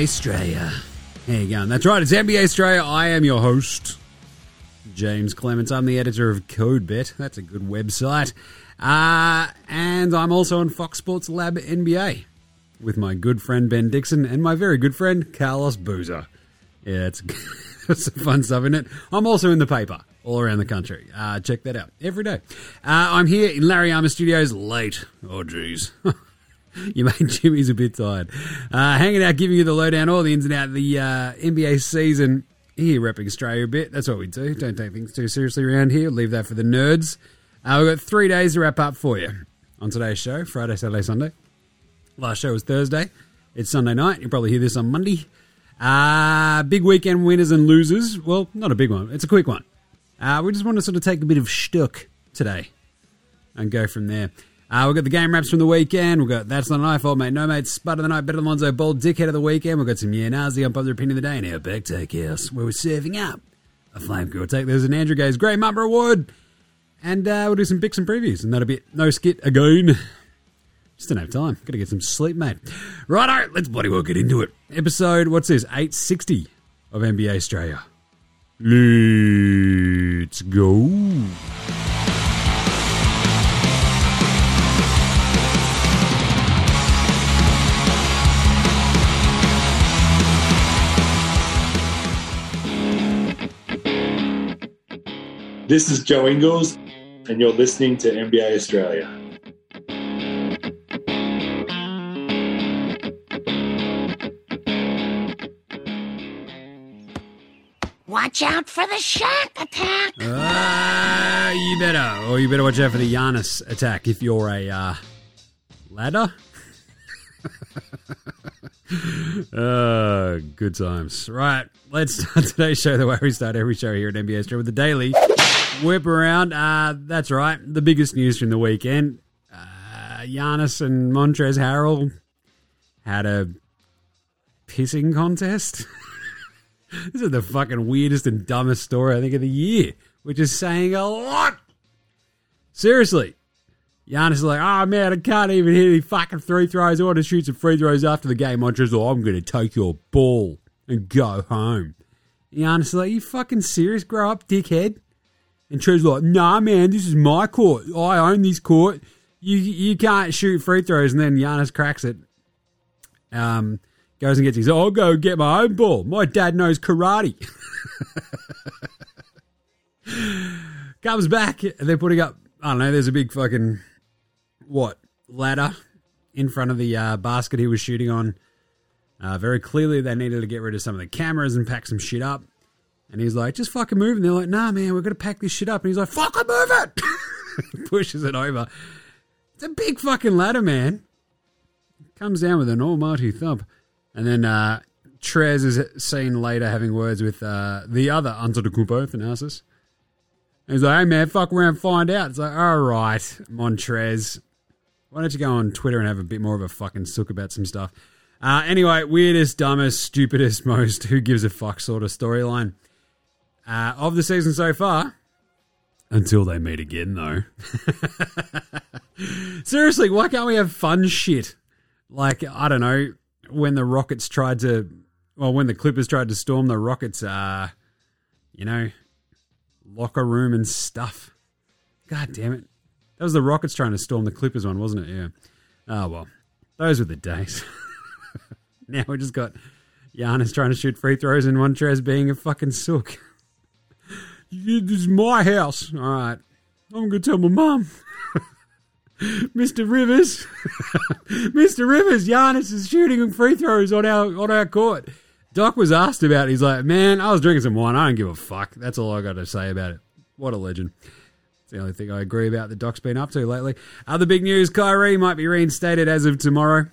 NBA Australia. There you go. That's right, it's NBA Australia. I am your host, James Clements. I'm the editor of CodeBet. That's a good website. Uh, and I'm also on Fox Sports Lab NBA with my good friend Ben Dixon and my very good friend Carlos Boozer. Yeah, it's, some fun stuff in it. I'm also in the paper all around the country. Uh, check that out every day. Uh, I'm here in Larry Armour Studios late. Oh, jeez. you made Jimmy's a bit tired. Uh, hanging out, giving you the lowdown, all the ins and outs of the uh, NBA season. Here, repping Australia a bit. That's what we do. Don't take things too seriously around here. Leave that for the nerds. Uh, we've got three days to wrap up for you on today's show Friday, Saturday, Sunday. Last show was Thursday. It's Sunday night. You'll probably hear this on Monday. Uh, big weekend winners and losers. Well, not a big one. It's a quick one. Uh, we just want to sort of take a bit of shtuck today and go from there. Uh, we've got the game wraps from the weekend. We've got That's Not an iPhone, Mate. No Mate, Spud of the Night, Better than Lonzo, Bold Dickhead of the Weekend. We've got some Yeah Nazi, Unpopular Opinion of the Day, our Back Take House, where we're serving up a Flame Girl Take. There's an Andrew Gaze Grey Mummer Award. And uh, we'll do some picks and previews, and that'll be it. No skit again. Just don't have time. Got to get some sleep, mate. Righto, let's bloody well get into it. Episode, what's this? 860 of NBA Australia. Let's go. This is Joe Ingles, and you're listening to NBA Australia. Watch out for the shark attack. Uh, you better, or you better watch out for the Giannis attack if you're a uh, ladder. uh, good times. Right, let's start today's show the way we start every show here at NBA Australia with the daily whip around. Uh, that's right, the biggest news from the weekend. Uh, Giannis and Montrezl Harrell had a pissing contest. this is the fucking weirdest and dumbest story I think of the year, which is saying a lot. Seriously. Giannis is like, oh man, I can't even hit any fucking free throws. I want to shoot some free throws after the game. Montrezl, like, I'm going to take your ball and go home. Giannis is like, you fucking serious? Grow up, dickhead. And Trez's like, nah, man, this is my court. I own this court. You you can't shoot free throws. And then Giannis cracks it. Um, goes and gets his, I'll go get my own ball. My dad knows karate. Comes back, they're putting up, I don't know, there's a big fucking, what, ladder in front of the uh, basket he was shooting on. Uh, very clearly, they needed to get rid of some of the cameras and pack some shit up. And he's like, just fucking move. And they're like, nah, man, we're going to pack this shit up. And he's like, fucking move it. he pushes it over. It's a big fucking ladder, man. Comes down with an almighty thump. And then uh, Trez is seen later having words with uh, the other Antetokounmpo, Thanasis. And he's like, hey, man, fuck around find out. It's like, all right, Montrez. Why don't you go on Twitter and have a bit more of a fucking sook about some stuff? Uh, anyway, weirdest, dumbest, stupidest, most who gives a fuck sort of storyline uh, of the season so far. Until they meet again, though. Seriously, why can't we have fun shit? Like, I don't know, when the Rockets tried to, well, when the Clippers tried to storm the Rockets, uh, you know, locker room and stuff. God damn it. That was the Rockets trying to storm the Clippers one, wasn't it? Yeah. Oh, well, those were the days. now we just got Giannis trying to shoot free throws and Montrez being a fucking sook. This is my house. All right. I'm going to tell my mum. Mr. Rivers, Mr. Rivers, Giannis is shooting free throws on our on our court. Doc was asked about it. He's like, man, I was drinking some wine. I don't give a fuck. That's all I got to say about it. What a legend. It's the only thing I agree about that Doc's been up to lately. Other big news Kyrie might be reinstated as of tomorrow.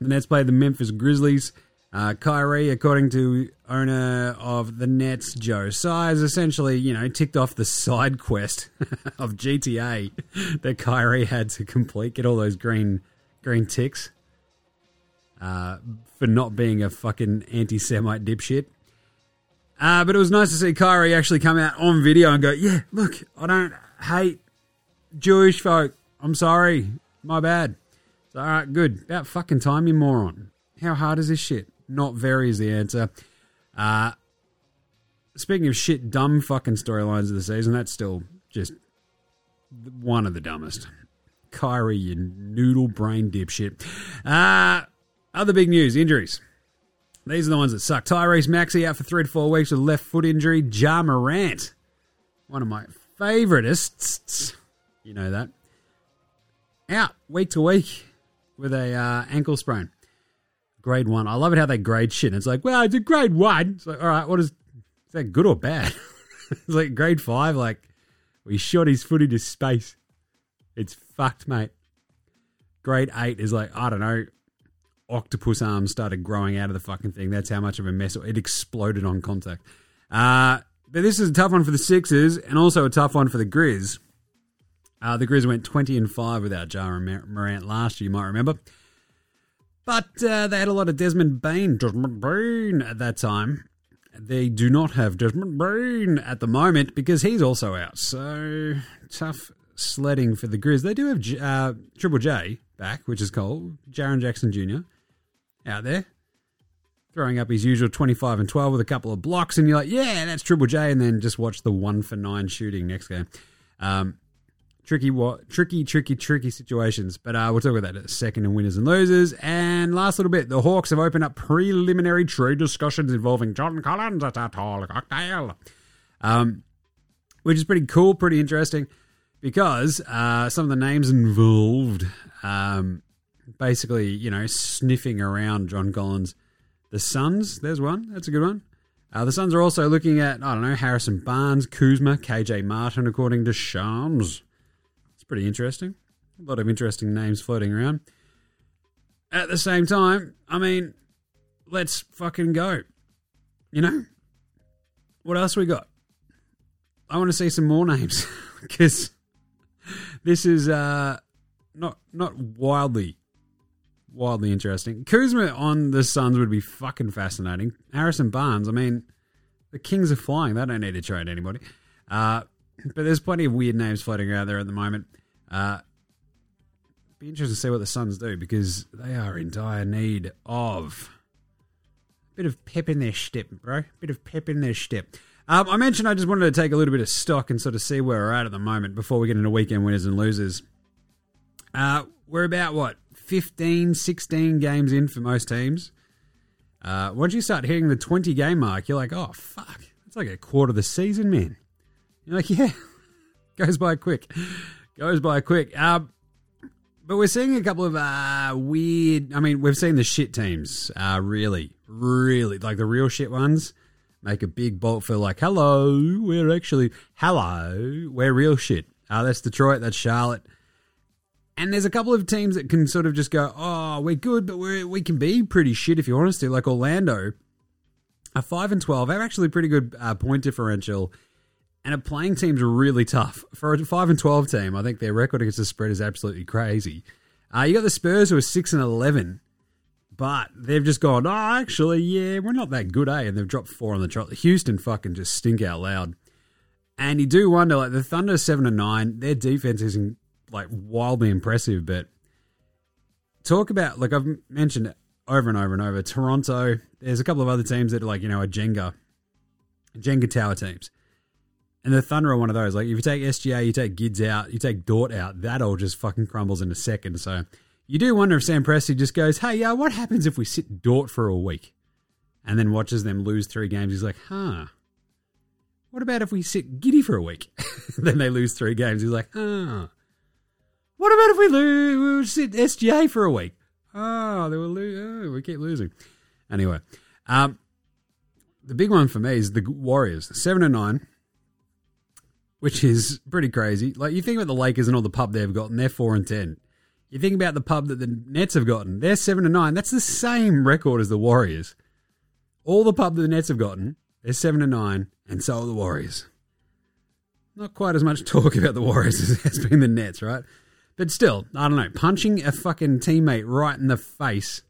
The Nets play the Memphis Grizzlies. Uh, Kyrie, according to owner of the Nets, Joe Tsai, has essentially, you know, ticked off the side quest of GTA that Kyrie had to complete, get all those green green ticks uh, for not being a fucking anti-Semite dipshit. Uh, but it was nice to see Kyrie actually come out on video and go, yeah, look, I don't hate Jewish folk. I'm sorry. My bad. So, all right, good. About fucking time, you moron. How hard is this shit? Not very is the answer. Uh, speaking of shit, dumb fucking storylines of the season, that's still just one of the dumbest. Kyrie, you noodle brain dipshit. Uh, other big news injuries. These are the ones that suck. Tyrese Maxey out for three to four weeks with left foot injury. Ja Morant, one of my favouritists, you know that, out week to week with a uh, ankle sprain. Grade one. I love it how they grade shit. It's like, well, it's a grade one. It's like, all right, what is, is that good or bad? it's like grade five, like, we shot his foot into space. It's fucked, mate. Grade eight is like, I don't know, octopus arms started growing out of the fucking thing. That's how much of a mess it exploded on contact. Uh, but this is a tough one for the Sixers and also a tough one for the Grizz. Uh, the Grizz went 20 and 5 without Ja Morant last year, you might remember. But uh, they had a lot of Desmond Bane, Desmond Bane at that time. They do not have Desmond Bane at the moment because he's also out. So tough sledding for the Grizz. They do have J- uh, Triple J back, which is cool. Jaren Jackson Jr. out there throwing up his usual 25 and 12 with a couple of blocks, and you're like, yeah, that's Triple J, and then just watch the one for nine shooting next game. Um, tricky, what tricky, tricky, tricky situations. But uh, we'll talk about that in a second in winners and losers. And last little bit, the Hawks have opened up preliminary trade discussions involving John Collins at a tall cocktail, um, which is pretty cool, pretty interesting, because uh, some of the names involved, um, basically, you know, sniffing around John Collins. The Suns, there's one. That's a good one. Uh, the Suns are also looking at, I don't know, Harrison Barnes, Kuzma, KJ Martin, according to Shams. Pretty interesting. A lot of interesting names floating around. At the same time, I mean, let's fucking go. You know? What else we got? I want to see some more names because this is uh, not not wildly wildly interesting. Kuzma on the Suns would be fucking fascinating. Harrison Barnes, I mean, the Kings are flying. They don't need to trade anybody. Uh, but there's plenty of weird names floating around there at the moment. Uh, be interesting to see what the Suns do because they are in dire need of a bit of pep in their step, bro. A bit of pep in their step. Um, I mentioned I just wanted to take a little bit of stock and sort of see where we're at at the moment before we get into weekend winners and losers. Uh, we're about what 15, 16 games in for most teams. Uh, once you start hitting the 20 game mark, you're like, oh, fuck. It's like a quarter of the season, man. You're like, yeah, goes by quick. Goes by quick. Uh, but we're seeing a couple of uh, weird. I mean, we've seen the shit teams, uh, really, really, like the real shit ones, make a big bolt for like, hello, we're actually, hello, we're real shit. Uh, that's Detroit, that's Charlotte. And there's a couple of teams that can sort of just go, oh, we're good, but we we can be pretty shit if you want us to. Like Orlando, a five and twelve, have actually pretty good uh, point differential, and a playing teams really tough for a five and twelve team. I think their record against the spread is absolutely crazy. Uh, you got the Spurs who are six and eleven, but they've just gone, oh, actually, yeah, we're not that good, eh? And they've dropped four on the trot. Houston fucking just stink out loud. And you do wonder, like the Thunder seven and nine, their defense isn't like wildly impressive. But talk about like I've mentioned it over and over and over. Toronto. There's a couple of other teams that are like you know a Jenga, Jenga tower teams, and the Thunder are one of those. Like if you take SGA, you take Gids out, you take Dort out, that all just fucking crumbles in a second. So you do wonder if Sam Presti just goes, "Hey, yeah, what happens if we sit Dort for a week?" And then watches them lose three games. He's like, huh. What about if we sit Giddy for a week? then they lose three games. He's like, huh. What about if we lose we sit SGA for a week? Oh, they will lose. Oh, we keep losing. Anyway, um, the big one for me is the Warriors, seven and nine, which is pretty crazy. Like you think about the Lakers and all the pub they've gotten, they're four and ten. You think about the pub that the Nets have gotten, they're seven and nine. That's the same record as the Warriors. All the pub that the Nets have gotten, they're seven and nine, and so are the Warriors. Not quite as much talk about the Warriors as has been the Nets, right? But still, I don't know. Punching a fucking teammate right in the face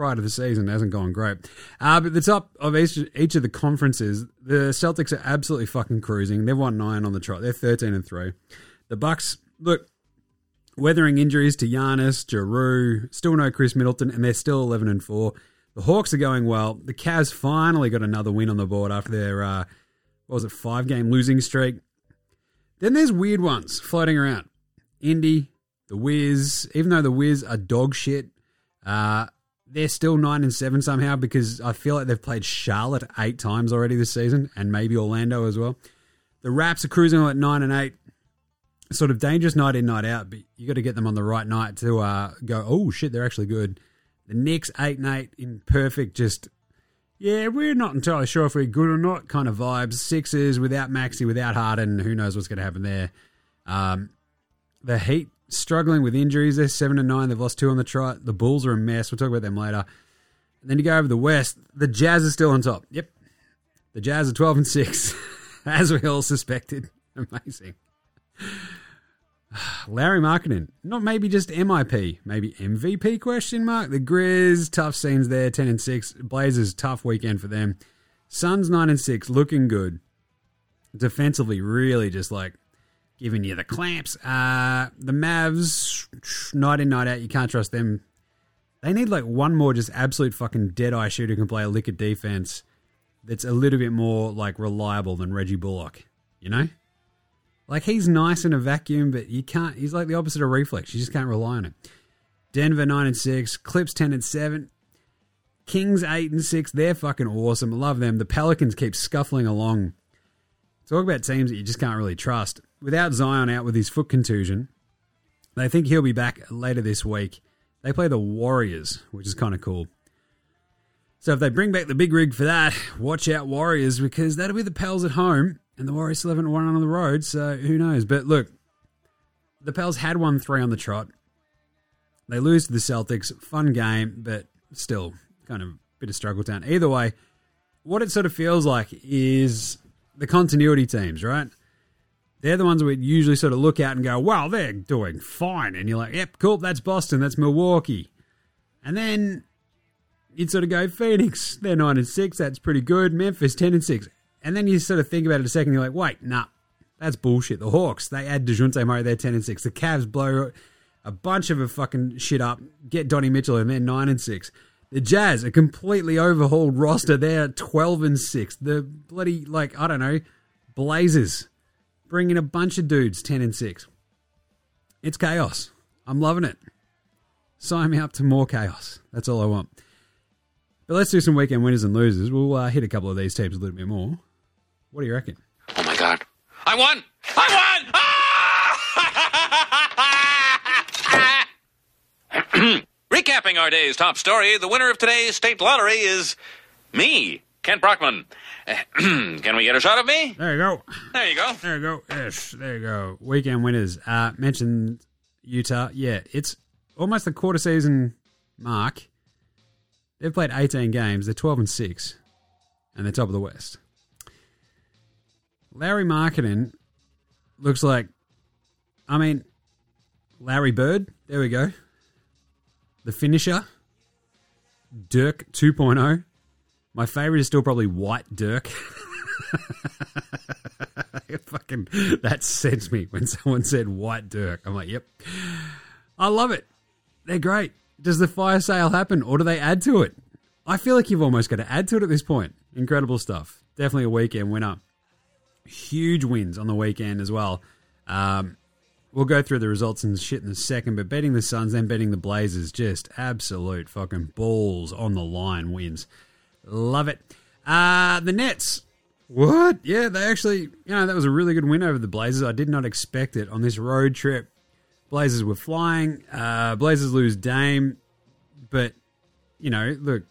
prior to the season hasn't gone great. Uh, but the top of each, each of the conferences, the Celtics are absolutely fucking cruising. They've won nine on the trot. They're thirteen and three. The Bucks look weathering injuries to Giannis, Jrue, still no Khris Middleton, and they're still eleven and four. The Hawks are going well. The Cavs finally got another win on the board after their, uh, what was it, five game losing streak. Then there's weird ones floating around. Indy, the Wiz, even though the Wiz are dog shit, uh, they're still nine and seven somehow because I feel like they've played Charlotte eight times already this season, and maybe Orlando as well. The Raps are cruising at nine and eight. Sort of dangerous night in, night out, but you got to get them on the right night to uh, go. Oh shit, they're actually good. The Knicks eight and eight in perfect, just yeah, we're not entirely sure if we're good or not kind of vibes. Sixers without Maxi, without Harden, who knows what's going to happen there. Um, the Heat struggling with injuries. They're seven and nine. They've lost two on the trot. The Bulls are a mess. We'll talk about them later. And then you go over the West. The Jazz are still on top. Yep, the Jazz are twelve and six, as we all suspected. Amazing. Lauri Markkanen, not maybe just MIP, maybe MVP question mark. The Grizz, tough scenes there, ten and six. Blazers, tough weekend for them. Suns nine and six, looking good. Defensively, really just like giving you the clamps. Uh, the Mavs, night in night out, you can't trust them. They need like one more just absolute fucking dead eye shooter who can play a lick of defense that's a little bit more like reliable than Reggie Bullock. You know. Like he's nice in a vacuum, but you can't. He's like the opposite of reflex. You just can't rely on it. Denver nine and six, Clips ten and seven, Kings eight and six. They're fucking awesome. Love them. The Pelicans keep scuffling along. Talk about teams that you just can't really trust. Without Zion out with his foot contusion, they think he'll be back later this week. They play the Warriors, which is kind of cool. So if they bring back the big rig for that, watch out Warriors because that'll be the Pels at home and the Warriors still haven't won on the road, so who knows? But look, the Pels had won three on the trot. They lose to the Celtics. Fun game, but still kind of a bit of struggle town. Either way, what it sort of feels like is the continuity teams, right? They're the ones we usually sort of look at and go, wow, they're doing fine. And you're like, yep, cool, that's Boston, that's Milwaukee. And then you'd sort of go, Phoenix, they're 9 and 6, that's pretty good. Memphis, 10 and 6. And then you sort of think about it a second, you're like, wait, nah, that's bullshit. The Hawks, they add Dejounte Murray, they're 10 and 6. The Cavs blow a bunch of a fucking shit up, get Donnie Mitchell, and they're 9 and 6. The Jazz, a completely overhauled roster, they're 12 and 6. The bloody, like, I don't know, Blazers, bringing a bunch of dudes, 10 and 6. It's chaos. I'm loving it. Sign me up to more chaos. That's all I want. But let's do some weekend winners and losers. We'll uh, hit a couple of these teams a little bit more. What do you reckon? Oh my god. I won! I won! Recapping our day's top story, the winner of today's state lottery is me, Kent Brockman. Can we get a shot of me? There you go. There you go. There you go. Yes, there you go. Weekend winners. Uh, mentioned Utah. Yeah, it's almost the quarter season mark. They've played 18 games. They're 12 and 6, and they're top of the West. Lauri Markkanen looks like, I mean, Larry Bird. There we go. The finisher. Dirk 2.0. My favorite is still probably White Dirk. Fucking, that sends me when someone said White Dirk. I'm like, yep. I love it. They're great. Does the fire sale happen or do they add to it? I feel like you've almost got to add to it at this point. Incredible stuff. Definitely a weekend winner. Huge wins on the weekend as well. Um, we'll go through the results and shit in a second, but betting the Suns, then betting the Blazers, just absolute fucking balls on the line wins. Love it. Uh, the Nets. What? Yeah, they actually, you know, that was a really good win over the Blazers. I did not expect it on this road trip. Blazers were flying. Uh, Blazers lose Dame, but you know, look,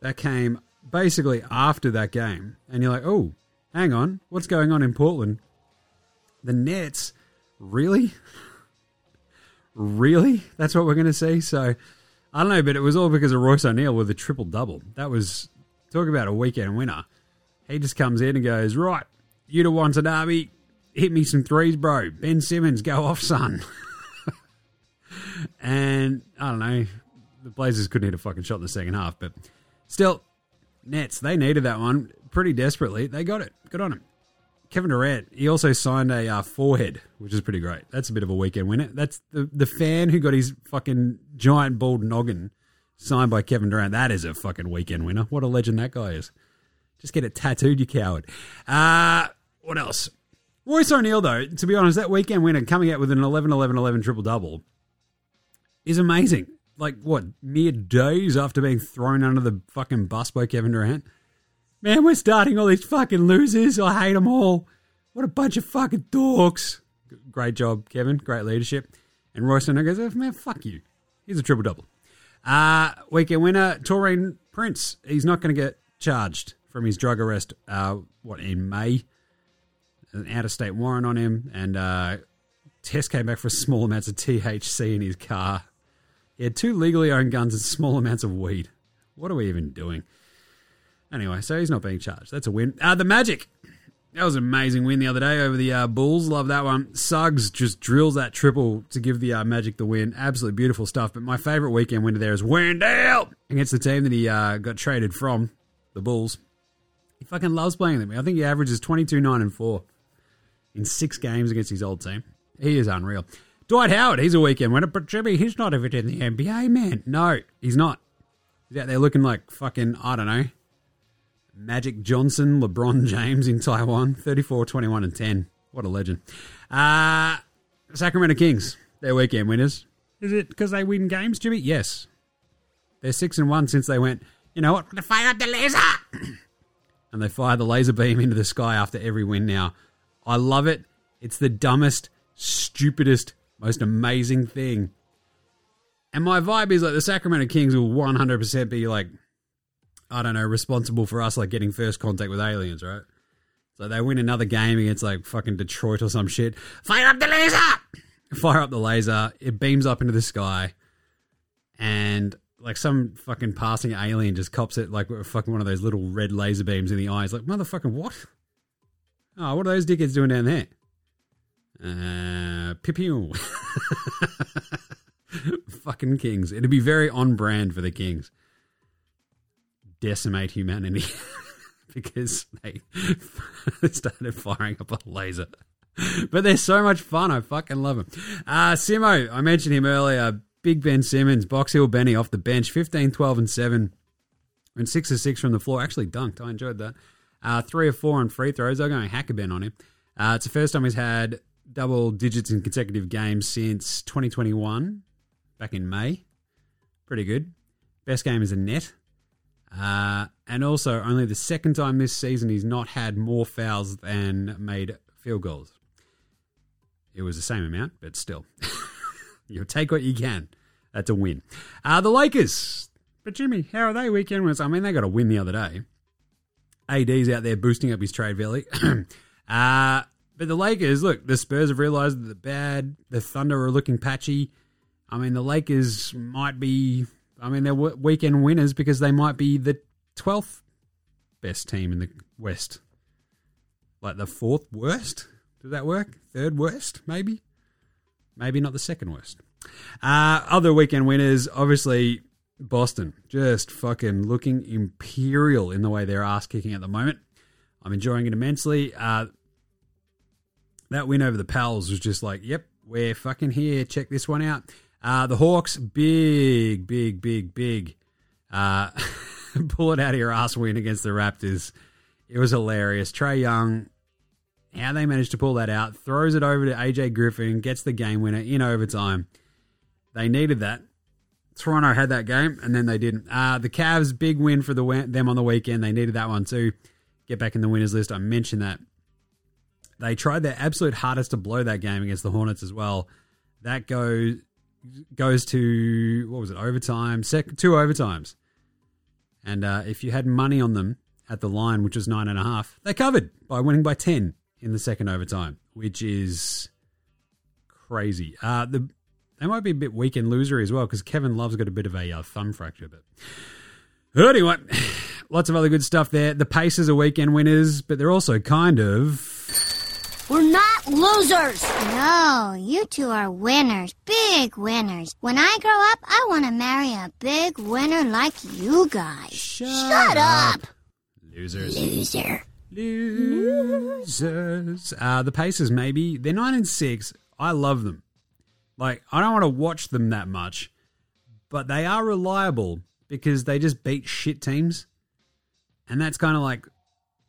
that came basically after that game, and you're like, oh, hang on, what's going on in Portland? The Nets, really, really? That's what we're going to see. So I don't know, but it was all because of Royce O'Neal with a triple double. That was talk about a weekend winner. He just comes in and goes, right, you to want a derby, hit me some threes, bro. Ben Simmons, go off, son. and I don't know, the Blazers couldn't hit a fucking shot in the second half, but still, Nets, they needed that one pretty desperately. They got it. Good on him. Kevin Durant, he also signed a uh, forehead, which is pretty great. That's a bit of a weekend winner. That's the, the fan who got his fucking giant bald noggin signed by Kevin Durant. That is a fucking weekend winner. What a legend that guy is. Just get it tattooed, you coward. Uh, what else? Royce O'Neal, though, to be honest, that weekend winner coming out with an 11 11 11 triple double is amazing. Like, what, mere days after being thrown under the fucking bus by Kevin Durant? Man, we're starting all these fucking losers. I hate them all. What a bunch of fucking dorks. Great job, Kevin. Great leadership. And Royce O'Neal goes, oh, man, fuck you. He's a triple double. Uh, weekend winner, Taurean Prince. He's not going to get charged from his drug arrest, uh, what, in May? An out of state warrant on him, and uh, test came back for small amounts of THC in his car. He had two legally owned guns and small amounts of weed. What are we even doing? Anyway, so he's not being charged. That's a win. Uh, the Magic. That was an amazing win the other day over the uh, Bulls. Love that one. Suggs just drills that triple to give the uh, Magic the win. Absolutely beautiful stuff. But my favourite weekend winner there is Wendell against the team that he uh, got traded from, the Bulls. He fucking loves playing them. I think he averages 22, 9, and 4 in six games against his old team. He is unreal. Dwight Howard, he's a weekend winner, but Jimmy, he's not even in the NBA, man. No, he's not. He's out there looking like fucking, I don't know, Magic Johnson, LeBron James in Taiwan, 34, 21, and 10. What a legend. Uh, Sacramento Kings, they're weekend winners. Is it because they win games, Jimmy? Yes. They're 6 and 1 since they went, you know what, To fire up the laser! and they fire the laser beam into the sky after every win now. I love it. It's the dumbest, stupidest, most amazing thing. And my vibe is like the Sacramento Kings will 100% be like, I don't know, responsible for us like getting first contact with aliens, right? So they win another game against like fucking Detroit or some shit. Fire up the laser! Fire up the laser. It beams up into the sky, and like some fucking passing alien just cops it like fucking one of those little red laser beams in the eyes. Like motherfucking what? Oh, what are those dickheads doing down there? Uh, pew fucking Kings. It'd be very on brand for the Kings. Decimate humanity because they started firing up a laser. But they're so much fun. I fucking love them. Uh, Simo, I mentioned him earlier. Big Ben Simmons, Box Hill Benny off the bench, 15, 12, and 7. And 6 of 6 from the floor. Actually dunked. I enjoyed that. Uh, 3 of 4 on free throws. They're going hacker Ben on him. Uh, it's the first time he's had double digits in consecutive games since 2021, back in May. Pretty good. Best game is a net. Uh, and also, only the second time this season he's not had more fouls than made field goals. It was the same amount, but still. You'll take what you can. That's a win. Uh, the Lakers. But Jimmy, how are they weekend winners? I mean, they got a win the other day. AD's out there boosting up his trade value. uh, but the Lakers, look, the Spurs have realised that the bad. The Thunder are looking patchy. I mean, the Lakers might be. I mean, they're weekend winners because they might be the twelfth best team in the West. Like the fourth worst. Does that work? Third worst, maybe. Maybe not the second worst. Uh, other weekend winners, obviously Boston, just fucking looking imperial in the way they're ass kicking at the moment. I'm enjoying it immensely. Uh, that win over the Pals was just like, yep, we're fucking here. Check this one out. Uh, the Hawks, big, big, big, big. Uh, pull it out of your ass win against the Raptors. It was hilarious. Trae Young, how they managed to pull that out, throws it over to AJ Griffin, gets the game winner in overtime. They needed that. Toronto had that game, and then they didn't. Uh, the Cavs, big win for the them on the weekend. They needed that one too. Get back in the winners list. I mentioned that. They tried their absolute hardest to blow that game against the Hornets as well. That goes goes to what was it overtime? Sec, two overtimes. And uh, if you had money on them at the line, which was nine and a half, they covered by winning by ten in the second overtime, which is crazy. Uh, the they might be a bit weak and losery as well because Kevin Love's got a bit of a uh, thumb fracture. But anyway, lots of other good stuff there. The Pacers are weekend winners, but they're also kind of. We're not losers! No, you two are winners, big winners. When I grow up, I want to marry a big winner like you guys. Shut, up. Losers. Loser. Losers. Uh, the Pacers, maybe. They're 9 and 6. I love them. Like, I don't want to watch them that much, but they are reliable because they just beat shit teams. And that's kind of like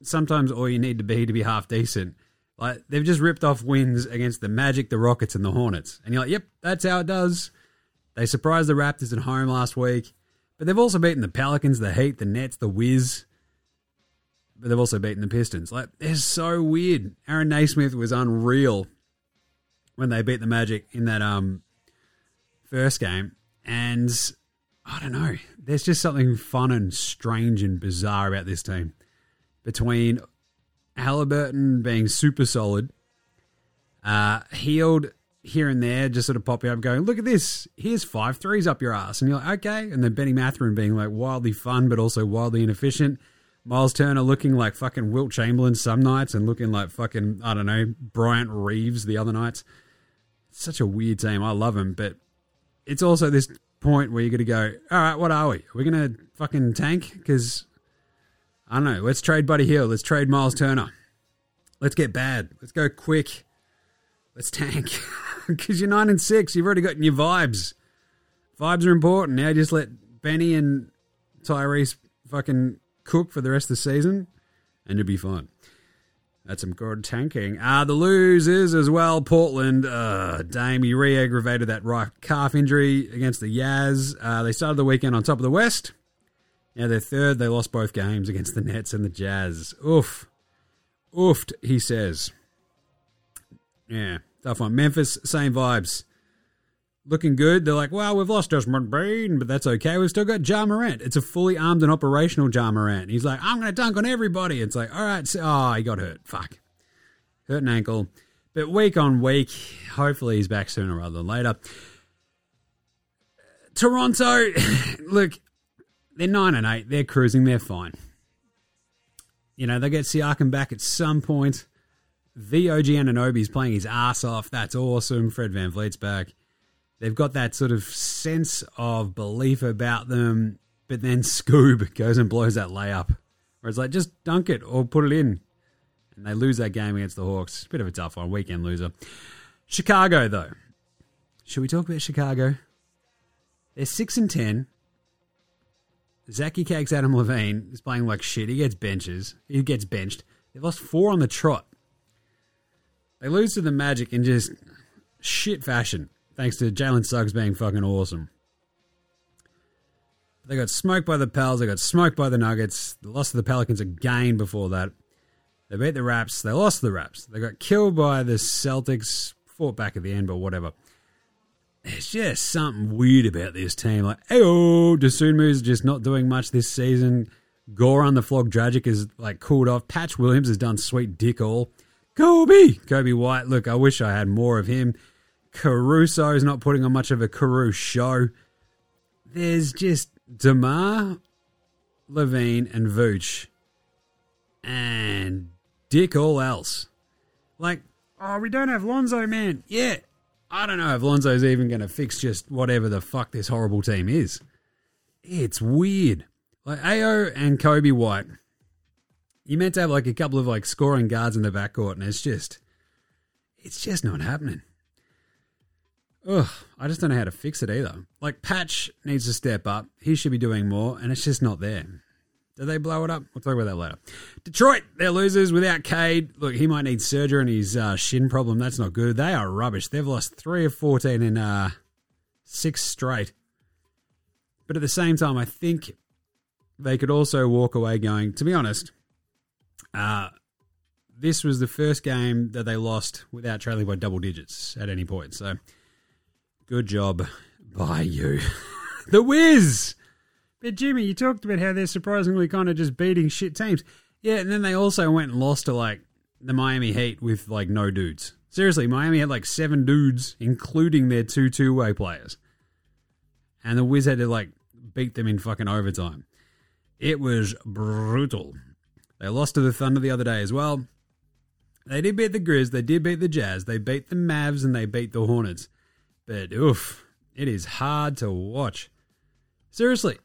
sometimes all you need to be to be half decent. Like they've just ripped off wins against the Magic, the Rockets, and the Hornets. And you're like, yep, that's how it does. They surprised the Raptors at home last week. But they've also beaten the Pelicans, the Heat, the Nets, the Wiz. But they've also beaten the Pistons. Like, they're so weird. Aaron Nesmith was unreal when they beat the Magic in that um first game. And I don't know. There's just something fun and strange and bizarre about this team. Between Halliburton being super solid, uh, healed here and there, just sort of popping up, going, "Look at this! Here's five threes up your ass," and you're like, "Okay." And then Benny Mathurin being like wildly fun, but also wildly inefficient. Miles Turner looking like fucking Wilt Chamberlain some nights, and looking like fucking I don't know Bryant Reeves the other nights. Such a weird team. I love him, but it's also this point where you're going to go, all right, what are we? We're we going to fucking tank? Because I don't know. Let's trade Buddy Hield. Let's trade Miles Turner. Let's get bad. Let's go quick. Let's tank. Because you're nine and six. You've already got your vibes. Vibes are important. Now just let Benny and Tyrese fucking cook for the rest of the season, and you'll be fine. That's some good tanking. Uh, the losers as well. Portland, uh, Dame, he re aggravated that right calf injury against the Yaz. Uh, they started the weekend on top of the West. Now they're third. They lost both games against the Nets and the Jazz. Oof. Oofed, he says. Yeah, tough one. Memphis, same vibes. Looking good. They're like, well, we've lost Desmond Bane, but that's okay. We've still got Ja Morant. It's a fully armed and operational Ja Morant. He's like, I'm going to dunk on everybody. It's like, all right. So, oh, he got hurt. Fuck. Hurt an ankle. But week on week, hopefully he's back sooner rather than later. Toronto, look, they're 9 and 8. They're cruising. They're fine. You know, they get Siakam back at some point. The OG Anunoby's playing his ass off. That's awesome. Fred VanVleet's back. They've got that sort of sense of belief about them, but then Scoob goes and blows that layup. Where it's like, just dunk it or put it in. And they lose that game against the Hawks. Bit of a tough one. Weekend loser. Chicago, though. Should we talk about Chicago? They're 6 and 10. Zachy Cakes Adam Levine is playing like shit. He gets benches. He gets benched. They've lost four on the trot. They lose to the Magic in just shit fashion, thanks to Jalen Suggs being fucking awesome. They got smoked by the Pels. They got smoked by the Nuggets. They lost to the Pelicans again before that. They beat the Raps. They lost the Raps. They got killed by the Celtics. Fought back at the end, but whatever. There's just something weird about this team. Like, oh, Dosunmu's just not doing much this season. Gore on the flog Dragic is like cooled off. Patch Williams has done sweet dick all. Kobe! Coby White. Look, I wish I had more of him. Caruso is not putting on much of a Caruso show. There's just DeMar, LaVine, and Vooch. And dick all else. Like, oh, we don't have Lonzo, man. Yeah, I don't know if Lonzo's even going to fix just whatever the fuck this horrible team is. It's weird. Like, AO and Coby White you meant to have like a couple of like scoring guards in the backcourt, and it's just, it's just not happening. Ugh, I just don't know how to fix it either. Like Patch needs to step up. He should be doing more, and it's just not there. Did they blow it up? We'll talk about that later. Detroit, they're losers without Cade. Look, he might need surgery on his uh, shin problem. That's not good. They are rubbish. They've lost three of fourteen in uh, six straight. But at the same time, I think they could also walk away going. To be honest, uh, this was the first game that they lost without trailing by double digits at any point. So, good job by you. the Wiz! But Jimmy, you talked about how they're surprisingly kind of just beating shit teams. Yeah, and then they also went and lost to like the Miami Heat with like no dudes. Seriously, Miami had like seven dudes, including their two two way players. And the Wiz had to like beat them in fucking overtime. It was brutal. They lost to the Thunder the other day as well. They did beat the Grizz, they did beat the Jazz, they beat the Mavs, and they beat the Hornets. But oof, it is hard to watch. Seriously,